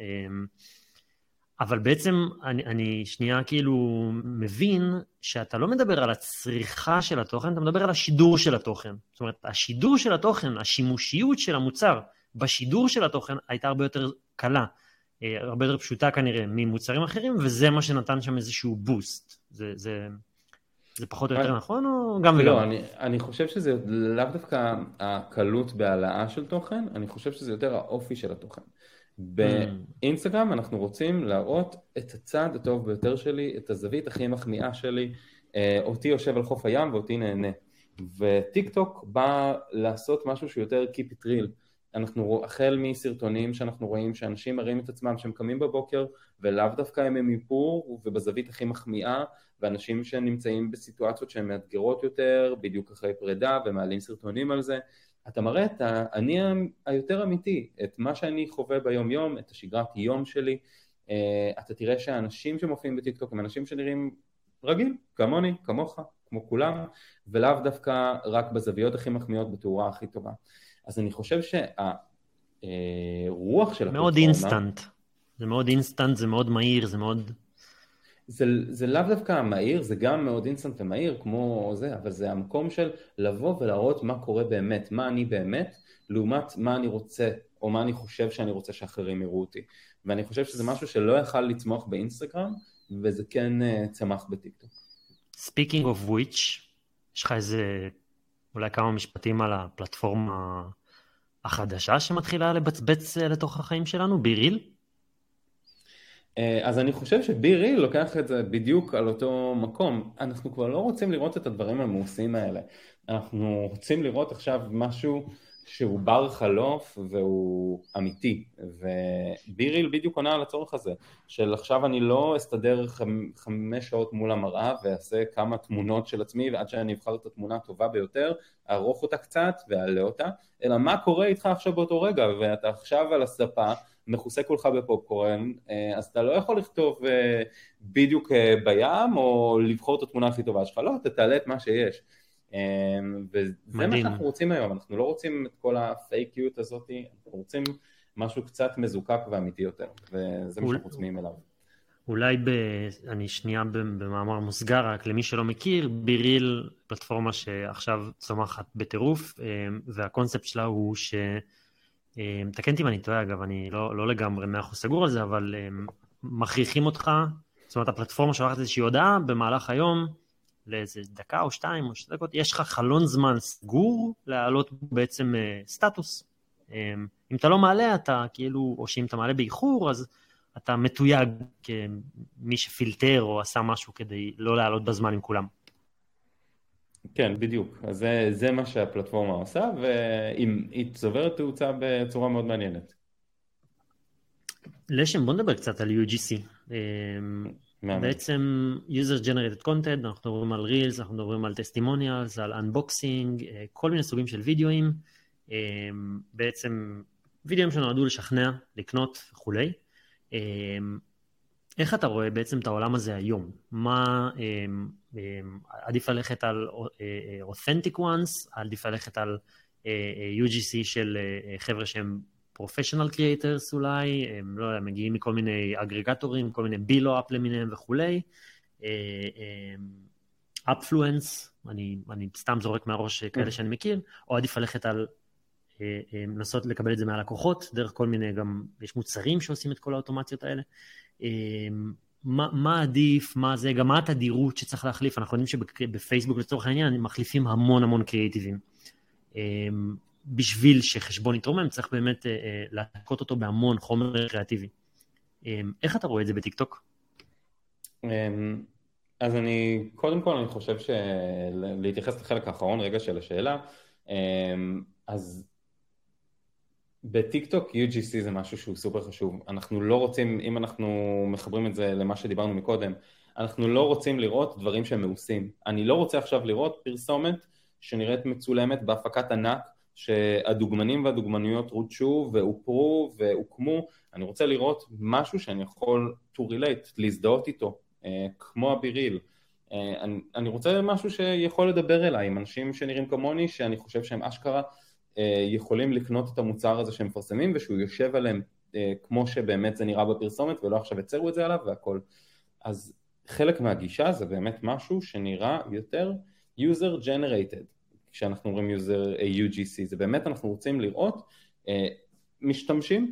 אבל בעצם אני, אני שנייה כאילו מבין שאתה לא מדבר על הצריכה של התוכן, אתה מדבר על השידור של התוכן. זאת אומרת, השידור של התוכן, השימושיות של המוצר בשידור של התוכן הייתה הרבה יותר קלה, הרבה יותר פשוטה כנראה ממוצרים אחרים, וזה מה שנתן שם איזשהו בוסט. זה, זה, זה פחות או יותר נכון או גם וגם? לא, אני, אני חושב שזה לאו דווקא הקלות בהעלאה של תוכן, אני חושב שזה יותר האופי של התוכן. באינסטגרם. אנחנו רוצים להראות את הצד הטוב ביותר שלי, את הזווית הכי מחמיאה שלי, אה, אותי יושב על חוף הים ואותי נהנה. וטיק טוק בא לעשות משהו שהוא יותר Keep it real. אנחנו החל מסרטונים שאנחנו רואים שאנשים מראים את עצמם שהם קמים בבוקר ולאו דווקא הם עם איפור ובזווית הכי מחמיאה ואנשים שנמצאים בסיטואציות שהן מאתגרות יותר בדיוק אחרי פרידה ומעלים סרטונים על זה. אתה מראה את האני היותר אמיתי, את מה שאני חווה ביום יום, את השגרת יום שלי. אה, אתה תראה שהאנשים שמופיעים בטיקטוק הם אנשים שנראים רגיל, כמוני, כמוך, כמו כולם ולאו דווקא רק בזוויות הכי מחמיאות בתאורה הכי טובה אז אני חושב שהרוח של. מאוד אינסטנט. זה מאוד אינסטנט, זה מאוד מהיר, זה מאוד... זה, זה לאו דווקא מהיר, זה גם מאוד אינסטנט ומהיר כמו זה, אבל זה המקום של לבוא ולהראות מה קורה באמת, מה אני באמת, לעומת מה אני רוצה, או מה אני חושב שאני רוצה שאחרים יראו אותי. ואני חושב שזה משהו שלא יכל לצמוח באינסטגרם, וזה כן uh, צמח בטיקטוק. Speaking of which, יש לך איזה אולי כמה משפטים על הפלטפורמה החדשה שמתחילה לבצבץ אה, לתוך החיים שלנו, ביריל? אה, אז אני חושב שביריל לוקח את זה בדיוק על אותו מקום. אנחנו כבר לא רוצים לראות את הדברים המעושים האלה. אנחנו רוצים לראות עכשיו משהו שהוא בר חלוף והוא אמיתי, וביריל בדיוק עונה על הצורך הזה, של עכשיו אני לא אסתדר חמש שעות מול המראה ואעשה כמה תמונות של עצמי ועד שאני אבחר את התמונה הטובה ביותר, אערוך אותה קצת ואעלה אותה, אלא מה קורה איתך עכשיו באותו רגע, ואתה עכשיו על הספה מכוסה כולך בפופקורן, אה, אז אתה לא יכול לכתוב אה, בדיוק אה, בים או לבחור את התמונה הכי טובה שלך, לא, אתה תעלה את מה שיש. אמ, וזה מדהים. מה שאנחנו רוצים היום, אנחנו לא רוצים את כל הפייקיות הזאת, אנחנו רוצים משהו קצת מזוקק ואמיתי יותר, וזה מה שאנחנו צמאים אליו. אולי ב... אני שנייה במאמר מוסגר, רק למי שלא מכיר, ביריל פלטפורמה שעכשיו צומחת בטירוף, אמ, והקונספט שלה הוא ש... אמ, תקן אותי אם אני טועה, אגב, אני לא, לא לגמרי מאה אחוז סגור על זה, אבל מכריחים אותך, זאת אומרת, הפלטפורמה שולחת איזושהי הודעה במהלך היום, לאיזה דקה או שתיים או שתי דקות, יש לך חלון זמן סגור להעלות בעצם uh, סטטוס. Um, אם אתה לא מעלה, אתה כאילו, או שאם אתה מעלה באיחור, אז אתה מתויג כמי שפילטר או עשה משהו כדי לא לעלות בזמן עם כולם. כן, בדיוק. אז זה, זה מה שהפלטפורמה עושה, והיא צוברת תאוצה בצורה מאוד מעניינת. לשם, בוא נדבר קצת על UGC. בעצם user generated content, אנחנו מדברים על reels, אנחנו מדברים על testimonials, על unboxing, אה, כל מיני סוגים של וידאוים, אה, בעצם וידאוים שנועדו לשכנע, לקנות וכולי. אה, איך אתה רואה בעצם את העולם הזה היום? מה, עדיף ללכת על authentic ones, עדיף ללכת על UGC של חבר'ה שהם פרופשיונל קריאייטרס אולי, הם לא יודע, מגיעים מכל מיני אגרגטורים, כל מיני בילו-אפ למיניהם וכולי. אפפלואנס, אה, אה, אני, אני סתם זורק מהראש כאלה שאני מכיר, או עדיף ללכת על אה, לנסות לקבל את זה מהלקוחות, דרך כל מיני, גם יש מוצרים שעושים את כל האוטומציות האלה. מה, מה עדיף, מה זה, גם מה התדירות שצריך להחליף, אנחנו יודעים שבפייסבוק לצורך העניין מחליפים המון המון קריאיטיבים. בשביל שחשבון יתרומם, צריך באמת אה, אה, להכות אותו בהמון חומר קריאטיבי. אה, איך אתה רואה את זה בטיקטוק? אמ, אז אני, קודם כל אני חושב שלהתייחס לחלק האחרון רגע של השאלה, אמ, אז בטיקטוק UGC זה משהו שהוא סופר חשוב. אנחנו לא רוצים, אם אנחנו מחברים את זה למה שדיברנו מקודם, אנחנו לא רוצים לראות דברים שהם מעושים. אני לא רוצה עכשיו לראות פרסומת שנראית מצולמת בהפקת ענק שהדוגמנים והדוגמניות רודשו והופרו והוקמו, אני רוצה לראות משהו שאני יכול to relate, להזדהות איתו, אה, כמו הביריל. אה, אני, אני רוצה משהו שיכול לדבר אליי עם אנשים שנראים כמוני, שאני חושב שהם אשכרה אה, יכולים לקנות את המוצר הזה שהם מפרסמים ושהוא יושב עליהם כמו שבאמת זה נראה בפרסומת ולא עכשיו הצרו את זה עליו והכל. אז חלק מהגישה זה באמת משהו שנראה יותר user generated. כשאנחנו אומרים user UGC, זה באמת אנחנו רוצים לראות אה, משתמשים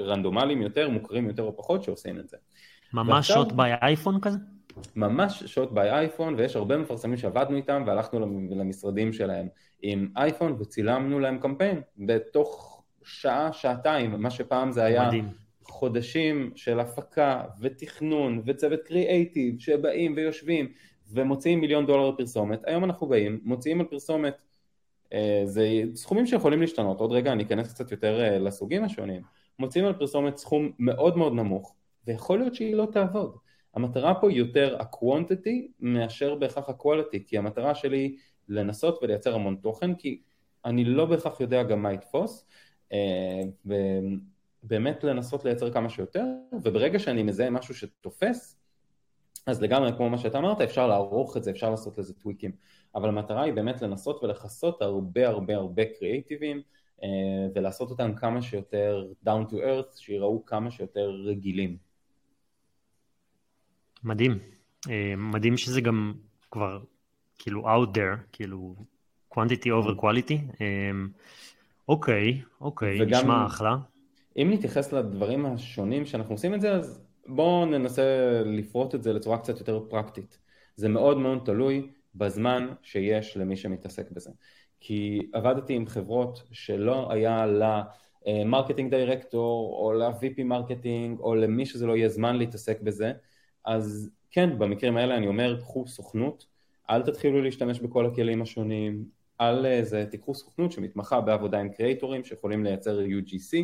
רנדומליים יותר, מוכרים יותר או פחות שעושים את זה. ממש שוט ביי אייפון כזה? ממש שוט ביי אייפון, ויש הרבה מפרסמים שעבדנו איתם והלכנו למשרדים שלהם עם אייפון וצילמנו להם קמפיין בתוך שעה, שעתיים, מה שפעם זה היה מדהים. חודשים של הפקה ותכנון וצוות קריאייטיב שבאים ויושבים ומוציאים מיליון דולר לפרסומת, היום אנחנו באים, מוציאים על פרסומת, אה, זה סכומים שיכולים להשתנות, עוד רגע אני אכנס קצת יותר אה, לסוגים השונים, מוציאים על פרסומת סכום מאוד מאוד נמוך, ויכול להיות שהיא לא תעבוד. המטרה פה היא יותר ה-quantity מאשר בהכרח ה-quality, כי המטרה שלי היא לנסות ולייצר המון תוכן, כי אני לא בהכרח יודע גם מה יתפוס, ובאמת לנסות לייצר כמה שיותר, וברגע שאני מזהה משהו שתופס, אז לגמרי כמו מה שאתה אמרת, אפשר לערוך את זה, אפשר לעשות לזה טוויקים, אבל המטרה היא באמת לנסות ולכסות הרבה הרבה הרבה קריאיטיבים אה, ולעשות אותם כמה שיותר down to earth, שיראו כמה שיותר רגילים. מדהים, אה, מדהים שזה גם כבר כאילו out there, כאילו quantity over quality. אה, אוקיי, אוקיי, נשמע אחלה. אם נתייחס לדברים השונים שאנחנו עושים את זה, אז בואו ננסה לפרוט את זה לצורה קצת יותר פרקטית. זה מאוד מאוד תלוי בזמן שיש למי שמתעסק בזה. כי עבדתי עם חברות שלא היה לה marketing director או ל-VP marketing או למי שזה לא יהיה זמן להתעסק בזה, אז כן, במקרים האלה אני אומר, קחו סוכנות, אל תתחילו להשתמש בכל הכלים השונים, אל איזה, תיקחו סוכנות שמתמחה בעבודה עם קריאטורים שיכולים לייצר UGC,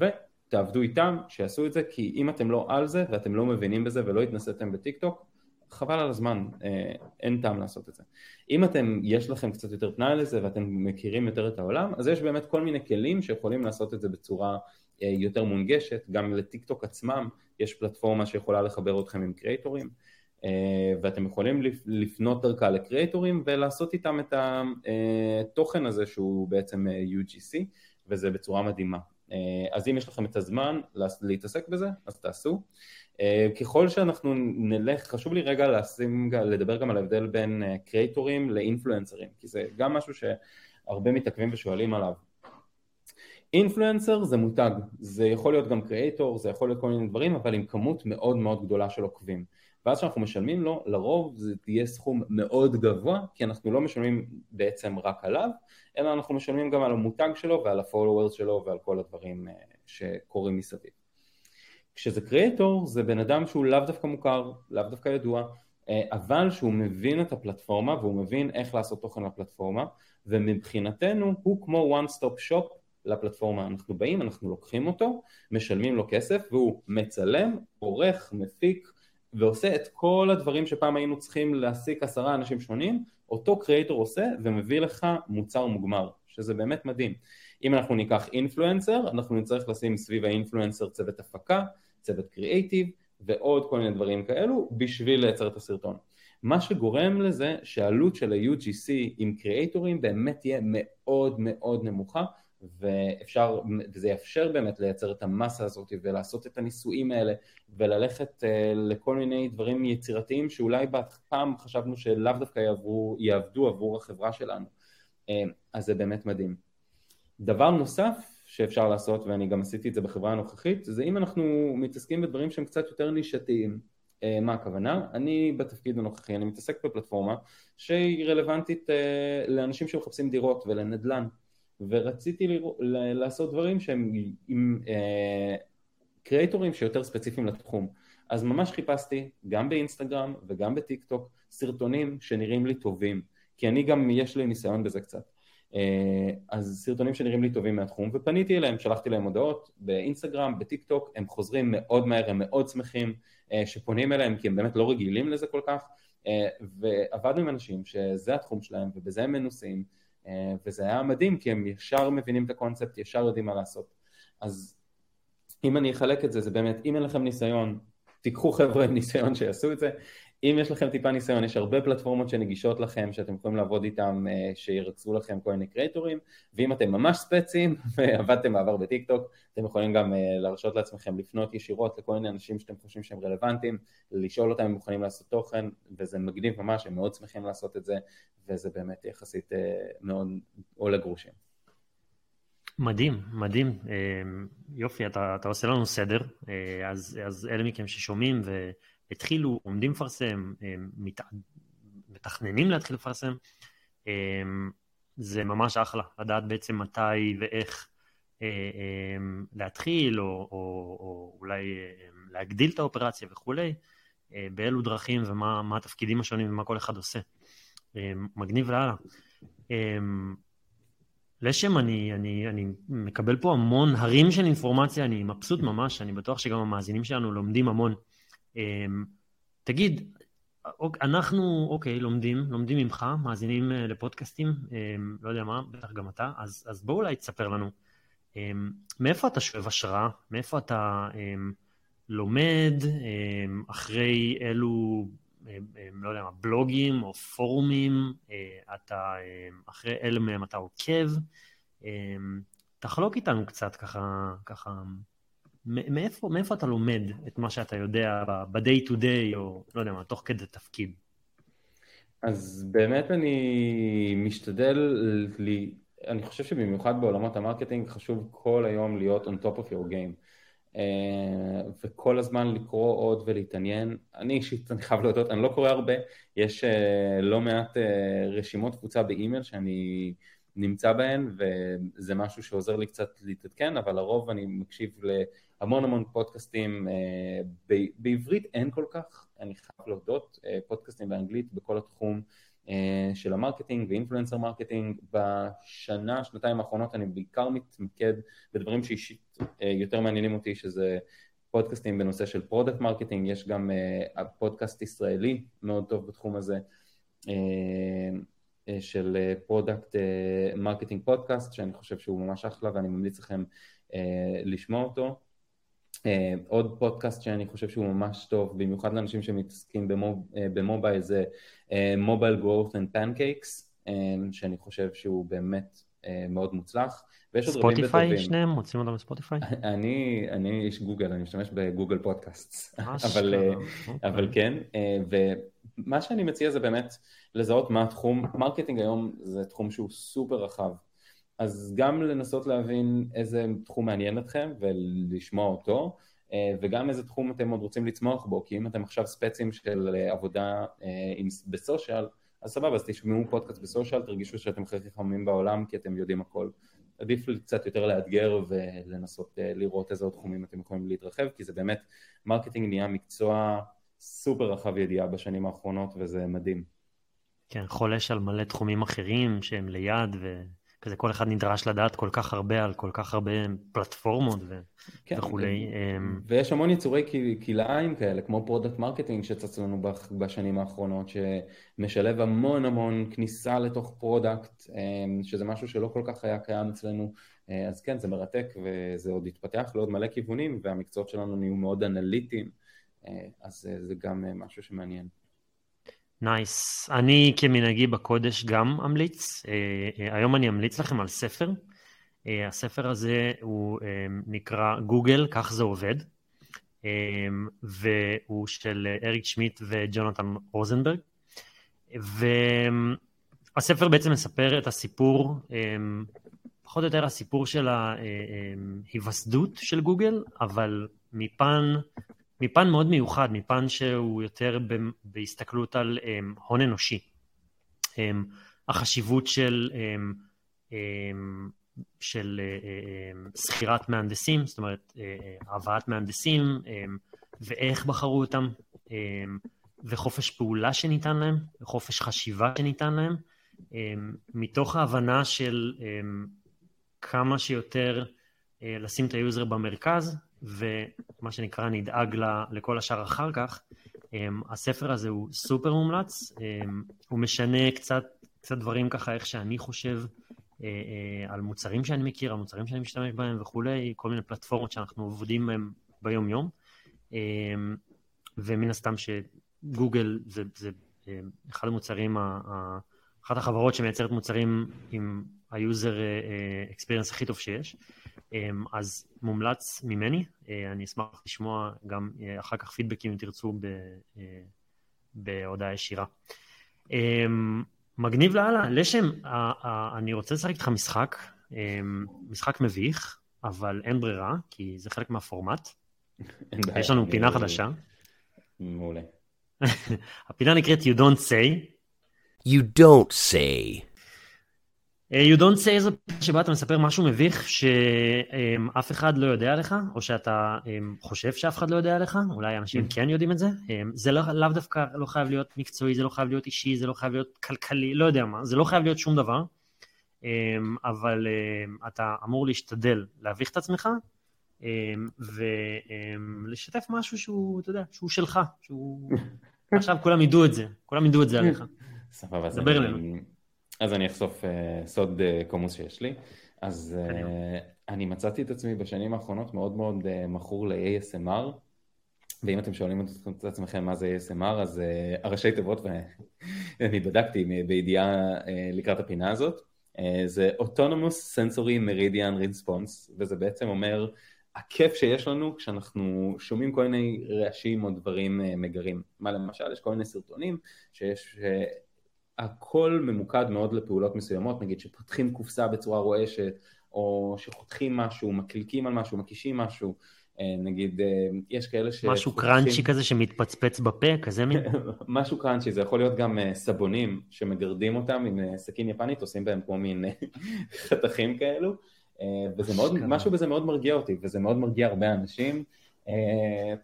ו... תעבדו איתם, שיעשו את זה, כי אם אתם לא על זה ואתם לא מבינים בזה ולא התנסיתם בטיק טוק, חבל על הזמן, אה, אין טעם לעשות את זה. אם אתם, יש לכם קצת יותר פנאי לזה ואתם מכירים יותר את העולם, אז יש באמת כל מיני כלים שיכולים לעשות את זה בצורה אה, יותר מונגשת, גם לטיק טוק עצמם יש פלטפורמה שיכולה לחבר אתכם עם קריאטורים, אה, ואתם יכולים לפנות דרכה לקריאטורים ולעשות איתם את התוכן הזה שהוא בעצם UGC, וזה בצורה מדהימה. אה, אז אם יש לכם את הזמן להתעסק בזה, אז תעשו. אה, ככל שאנחנו נלך, חשוב לי רגע לשים, לדבר גם על ההבדל בין אה, לאינפלואנסרים, כי זה גם משהו שהרבה מתעכבים ושואלים עליו. אינפלואנסר זה מותג, זה יכול להיות גם קריאטור, זה יכול להיות כל מיני דברים, אבל עם כמות מאוד מאוד גדולה של עוקבים. ואז כשאנחנו משלמים לו, לרוב זה תהיה סכום מאוד גבוה, כי אנחנו לא משלמים בעצם רק עליו, אלא אנחנו משלמים גם על המותג שלו ועל הפולוורס שלו ועל כל הדברים אה, שקורים מסביב. כשזה קריאטור זה בן אדם שהוא לאו דווקא מוכר, לאו דווקא ידוע, אה, אבל שהוא מבין את הפלטפורמה והוא מבין איך לעשות תוכן לפלטפורמה, ומבחינתנו הוא כמו one stop shop לפלטפורמה. אנחנו באים, אנחנו לוקחים אותו, משלמים לו כסף והוא מצלם, עורך, מפיק, ועושה את כל הדברים שפעם היינו צריכים להעסיק עשרה אנשים שונים, אותו קריאייטור עושה ומביא לך מוצר מוגמר, שזה באמת מדהים. אם אנחנו ניקח אינפלואנסר, אנחנו נצטרך לשים סביב האינפלואנסר צוות הפקה, צוות קריאייטיב ועוד כל מיני דברים כאלו בשביל לייצר את הסרטון. מה שגורם לזה שהעלות של ה-UGC עם קריאייטורים באמת תהיה מאוד מאוד נמוכה ואפשר, וזה יאפשר באמת לייצר את המסה הזאת ולעשות את הניסויים האלה וללכת uh, לכל מיני דברים יצירתיים שאולי פעם חשבנו שלאו דווקא יעברו, יעבדו עבור החברה שלנו. Uh, אז זה באמת מדהים. דבר נוסף שאפשר לעשות, ואני גם עשיתי את זה בחברה הנוכחית, זה אם אנחנו מתעסקים בדברים שהם קצת יותר נישתיים. Uh, מה הכוונה? אני בתפקיד הנוכחי, אני מתעסק בפלטפורמה שהיא רלוונטית לאנשים שמחפשים דירות ולנדל"ן. ורציתי לרא... לעשות דברים שהם עם אה, קריאטורים שיותר ספציפיים לתחום. אז ממש חיפשתי גם באינסטגרם וגם בטיק טוק סרטונים שנראים לי טובים, כי אני גם, יש לי ניסיון בזה קצת. אה, אז סרטונים שנראים לי טובים מהתחום, ופניתי אליהם, שלחתי להם הודעות באינסטגרם, בטיק טוק, הם חוזרים מאוד מהר, הם מאוד שמחים אה, שפונים אליהם, כי הם באמת לא רגילים לזה כל כך, אה, ועבדנו עם אנשים שזה התחום שלהם ובזה הם מנוסים, וזה היה מדהים כי הם ישר מבינים את הקונספט, ישר יודעים מה לעשות. אז אם אני אחלק את זה, זה באמת, אם אין לכם ניסיון, תיקחו חבר'ה עם ניסיון שיעשו את זה. אם יש לכם טיפה ניסיון, יש הרבה פלטפורמות שנגישות לכם, שאתם יכולים לעבוד איתם, אה, שירצו לכם כל מיני קריאטורים, ואם אתם ממש ספצים ועבדתם בעבר בטיק טוק, אתם יכולים גם אה, להרשות לעצמכם לפנות ישירות לכל מיני אנשים שאתם חושבים שהם רלוונטיים, לשאול אותם אם מוכנים לעשות תוכן, וזה מגניב ממש, הם מאוד שמחים לעשות את זה, וזה באמת יחסית אה, מאוד עולה גרושים. מדהים, מדהים. יופי, אתה, אתה עושה לנו סדר, אז, אז אלה מכם ששומעים ו... התחילו, עומדים לפרסם, מת... מתכננים להתחיל לפרסם, זה ממש אחלה, לדעת בעצם מתי ואיך אה, להתחיל, או, או, או אולי להגדיל את האופרציה וכולי. באילו דרכים ומה התפקידים השונים ומה כל אחד עושה. מגניב לאללה. לשם, אני, אני, אני מקבל פה המון הרים של אינפורמציה, אני מבסוט ממש, אני בטוח שגם המאזינים שלנו לומדים המון. תגיד, אוקיי, אנחנו, אוקיי, לומדים, לומדים ממך, מאזינים אה, לפודקאסטים, אה, לא יודע מה, בטח גם אתה, אז, אז בוא אולי תספר לנו, אה, מאיפה אתה שואב השראה? מאיפה אתה לומד? אחרי אילו, לא יודע מה, בלוגים או פורומים, אתה, אחרי אלה מהם אתה עוקב? תחלוק איתנו קצת ככה, ככה מאיפה, מאיפה אתה לומד את מה שאתה יודע ב-day to day, או לא יודע מה, תוך כדי תפקיד? אז באמת אני משתדל, לי, אני חושב שבמיוחד בעולמות המרקטינג חשוב כל היום להיות on top of your game. אה, וכל הזמן לקרוא עוד ולהתעניין. אני אישית, אני חייב להודות, אני לא קורא הרבה, יש אה, לא מעט אה, רשימות קבוצה באימייל שאני נמצא בהן, וזה משהו שעוזר לי קצת להתעדכן, אבל לרוב אני מקשיב להמון המון פודקאסטים, אה, בעברית אין כל כך, אני חייב להודות, אה, פודקאסטים באנגלית בכל התחום אה, של המרקטינג ואינפלואנסר מרקטינג. בשנה, שנתיים האחרונות אני בעיקר מתמקד בדברים שאישית יותר מעניינים אותי, שזה פודקאסטים בנושא של product marketing, יש גם פודקאסט ישראלי מאוד טוב בתחום הזה. אה, של product marketing podcast, שאני חושב שהוא ממש אחלה ואני ממליץ לכם אה, לשמוע אותו. אה, עוד פודקאסט שאני חושב שהוא ממש טוב, במיוחד לאנשים שמתעסקים במוב, במובייל, זה Mobile Growth and Pancakes, שאני חושב שהוא באמת מאוד מוצלח. ויש עוד רבים וטובים. ספוטיפיי שניהם? מוצאים אותם בספוטיפיי? אני, אני איש גוגל, אני משתמש ב Google Podcast. אבל, אבל אוקיי. כן, ומה שאני מציע זה באמת לזהות מה התחום, מרקטינג היום זה תחום שהוא סופר רחב, אז גם לנסות להבין איזה תחום מעניין אתכם ולשמוע אותו, אה, וגם איזה תחום אתם עוד רוצים לצמוח בו, כי אם אתם עכשיו ספצים של אה, עבודה אה, ב-social, אז סבבה, אז תשמעו פודקאסט ב-social, תרגישו שאתם הכי חכמים בעולם כי אתם יודעים הכל. עדיף קצת יותר לאתגר ולנסות לראות איזה עוד תחומים אתם יכולים להתרחב, כי זה באמת, מרקטינג נהיה מקצוע סופר רחב ידיעה בשנים האחרונות וזה מדהים. כן, חולש על מלא תחומים אחרים שהם ליד, וכזה כל אחד נדרש לדעת כל כך הרבה על כל כך הרבה פלטפורמות ו... כן, וכולי. אמ, ויש המון יצורי כלאיים כאלה, כמו product marketing שצץ לנו בשנים האחרונות, שמשלב המון המון כניסה לתוך product, אמ, שזה משהו שלא כל כך היה קיים אצלנו. אה, אז כן, זה מרתק וזה עוד יתפתח לעוד מלא כיוונים, והמקצועות שלנו נהיו מאוד אנליטיים, אה, אז אה, זה גם משהו שמעניין. nice. Nice. אני כמנהגי בקודש גם אמליץ. אה, אה, היום אני אמליץ לכם על ספר. אה, הספר הזה הוא נקרא גוגל, כך זה עובד. והוא של אריק שמיט וג'ונתן רוזנברג. והספר בעצם מספר את הסיפור, פחות או יותר הסיפור של ההיווסדות של גוגל, אבל מפן מפן מאוד מיוחד, מפן שהוא יותר בהסתכלות על um, הון אנושי. Um, החשיבות של, um, של שכירת מהנדסים, זאת אומרת, uh, הבאת מהנדסים, ואיך בחרו אותם, וחופש פעולה שניתן להם, וחופש חשיבה שניתן להם, מתוך ההבנה של כמה שיותר לשים את ה-user במרכז, ומה שנקרא נדאג לכל השאר אחר כך. אמ, הספר הזה הוא סופר מומלץ, אמ, הוא משנה קצת, קצת דברים ככה איך שאני חושב אה, אה, על מוצרים שאני מכיר, על מוצרים שאני משתמש בהם וכולי, כל מיני פלטפורמות שאנחנו עובדים בהם ביום יום. אמ, ומן הסתם שגוגל זה, זה אחד המוצרים, אחת החברות שמייצרת מוצרים עם היוזר אקספיריאנס אה, הכי טוב שיש. אמ, אז מומלץ ממני, אה, אני אשמח לשמוע גם אה, אחר כך פידבקים אם תרצו אה, בהודעה ישירה. אמ, מגניב לאללה, לשם, אני רוצה לשחק איתך משחק, אמ, משחק מביך, אבל אין ברירה, כי זה חלק מהפורמט. יש לנו פינה חדשה. מעולה. הפינה נקראת You Don't Say. You Don't Say. You don't say איזה שבה אתה מספר משהו מביך שאף אחד לא יודע לך, או שאתה חושב שאף אחד לא יודע לך, אולי אנשים כן יודעים את זה. זה לאו לא דווקא לא חייב להיות מקצועי, זה לא חייב להיות אישי, זה לא חייב להיות כלכלי, לא יודע מה, זה לא חייב להיות שום דבר, אבל אתה אמור להשתדל להביך את עצמך, ולשתף משהו שהוא, אתה יודע, שהוא שלך, שהוא... עכשיו כולם ידעו את זה, כולם ידעו את זה עליך. סבבה, דבר אלינו. אז אני אחשוף uh, סוד uh, קומוס שיש לי. אז uh, אני מצאתי את עצמי בשנים האחרונות מאוד מאוד uh, מכור ל-ASMR, ואם אתם שואלים את עצמכם מה זה ASMR, אז uh, הראשי תיבות, ואני בדקתי בידיעה uh, לקראת הפינה הזאת, uh, זה Autonomous Sensory Meridian Response, וזה בעצם אומר הכיף שיש לנו כשאנחנו שומעים כל מיני רעשים או דברים uh, מגרים. מה למשל, יש כל מיני סרטונים שיש... הכל ממוקד מאוד לפעולות מסוימות, נגיד שפותחים קופסה בצורה רועשת, או שחותכים משהו, מקליקים על משהו, מקישים משהו, אה, נגיד, אה, יש כאלה ש... משהו קראנצ'י כזה שמתפצפץ בפה, כזה מין? משהו קראנצ'י, זה יכול להיות גם אה, סבונים שמגרדים אותם עם סכין יפנית, עושים בהם כמו מין חתכים כאלו, וזה מאוד, משהו בזה מאוד מרגיע אותי, וזה מאוד מרגיע הרבה אנשים.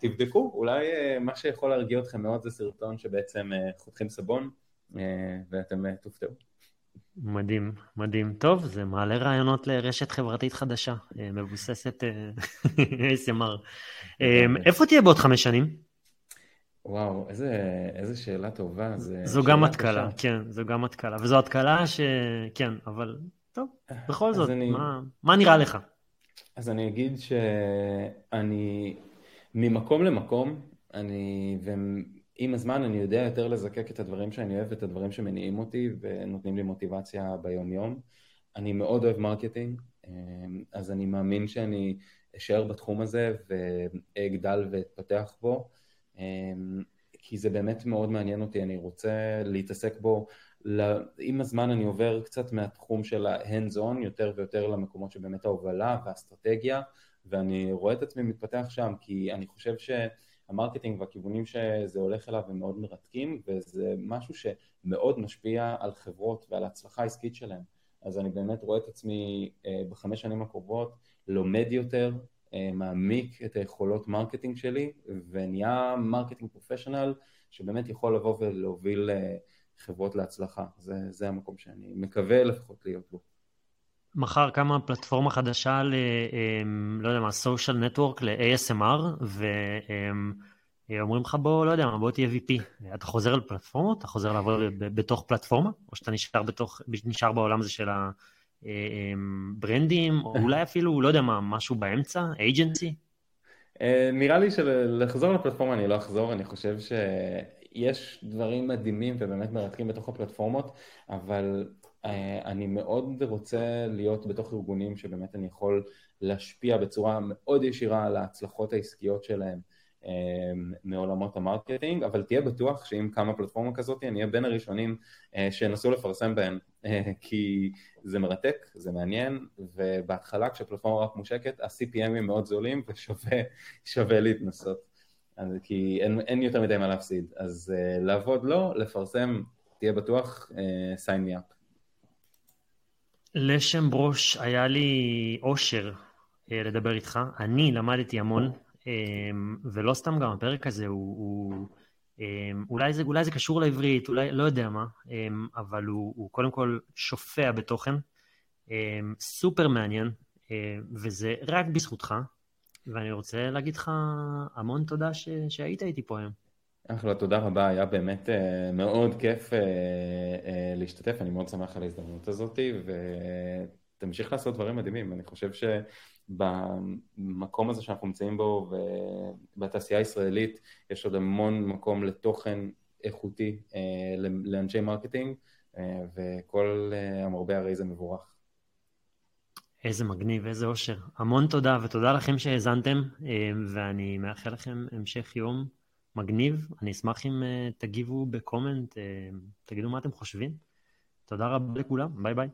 תבדקו, אולי מה שיכול להרגיע אתכם מאוד זה סרטון שבעצם חותכים סבון. אה, ואתם אה, תופתעו. מדהים, מדהים. טוב, זה מעלה רעיונות לרשת חברתית חדשה, אה, מבוססת ASMR. איפה תהיה בעוד חמש שנים? וואו, איזה, איזה שאלה טובה. זו גם התקלה, כן, זו גם התקלה. וזו התקלה ש... כן, אבל טוב, בכל זאת, אני... מה, מה נראה לך? אז אני אגיד שאני, ממקום למקום, אני, עם הזמן אני יודע יותר לזקק את הדברים שאני אוהב ואת הדברים שמניעים אותי ונותנים לי מוטיבציה ביום יום. אני מאוד אוהב מרקטינג, אמ, אז אני מאמין שאני אשאר בתחום הזה ואגדל ואתפתח בו, אמ, כי זה באמת מאוד מעניין אותי, אני רוצה להתעסק בו. עם הזמן אני עובר קצת מהתחום של ה-hands on יותר ויותר למקומות שבאמת ההובלה והאסטרטגיה, ואני רואה את עצמי מתפתח שם, כי אני חושב ש... המרקטינג והכיוונים שזה הולך אליו הם מאוד מרתקים וזה משהו שמאוד משפיע על חברות ועל ההצלחה העסקית שלהם. אז אני באמת רואה את עצמי אה, בחמש שנים הקרובות לומד יותר, אה, מעמיק את היכולות מרקטינג שלי ונהיה marketing professional שבאמת יכול לבוא ולהוביל אה, חברות להצלחה. זה, זה המקום שאני מקווה לפחות להיות בו. מחר קמה פלטפורמה חדשה ל... אמ, לא יודע מה, social network ל-ASMR, ואומרים לך בוא, לא יודע מה, בוא תהיה VP. אתה חוזר על פלטפורמות? אתה חוזר לעבוד בתוך פלטפורמה? או שאתה נשאר, בתוך, נשאר בעולם הזה של הברנדים, או אולי אפילו, לא יודע מה, משהו באמצע, agency? אה, נראה לי שלחזור לפלטפורמה אני לא אחזור, אני חושב שיש דברים מדהימים ובאמת מרתקים בתוך הפלטפורמות, אבל אה, אני מאוד רוצה להיות בתוך ארגונים שבאמת אני יכול להשפיע בצורה מאוד ישירה על ההצלחות העסקיות שלהם אה, מעולמות המרקטינג, אבל תהיה בטוח שאם קמה פלטפורמה כזאת אני אהיה בין הראשונים אה, שינסו לפרסם בהן, כי זה מרתק, זה מעניין, ובהתחלה כשהפלטפורמה רק מושקת, ה-CPMים מאוד זולים ושווה להתנסות, כי אין, אין יותר מדי מה להפסיד, אז לעבוד לא, לפרסם, תהיה בטוח, sign me up. לשם ברוש, היה לי אושר אה, לדבר איתך. אני למדתי המון, אה, ולא סתם גם הפרק הזה הוא... הוא אה, אולי זה, אולי זה קשור לעברית, אולי לא יודע מה, אבל הוא, הוא קודם כל שופע בתוכן, סופר מעניין, וזה רק בזכותך, ואני רוצה להגיד לך המון תודה ש, שהיית איתי פה היום. אחלה, תודה רבה, היה באמת uh, מאוד כיף uh, uh, להשתתף, אני מאוד שמח על ההזדמנות הזאת, ותמשיך לעשות דברים מדהימים. אני חושב שבמקום הזה שאנחנו נמצאים בו, ובתעשייה הישראלית, יש עוד המון מקום לתוכן איכותי לאנשי מרקטינג, וכל המרבה הרי זה מבורך. איזה מגניב, איזה אושר. המון תודה, ותודה לכם שהאזנתם, ואני מאחל לכם המשך יום. מגניב, אני אשמח אם uh, תגיבו ב comment, uh, תגידו מה אתם חושבים. תודה רבה לכולם, ביי ביי.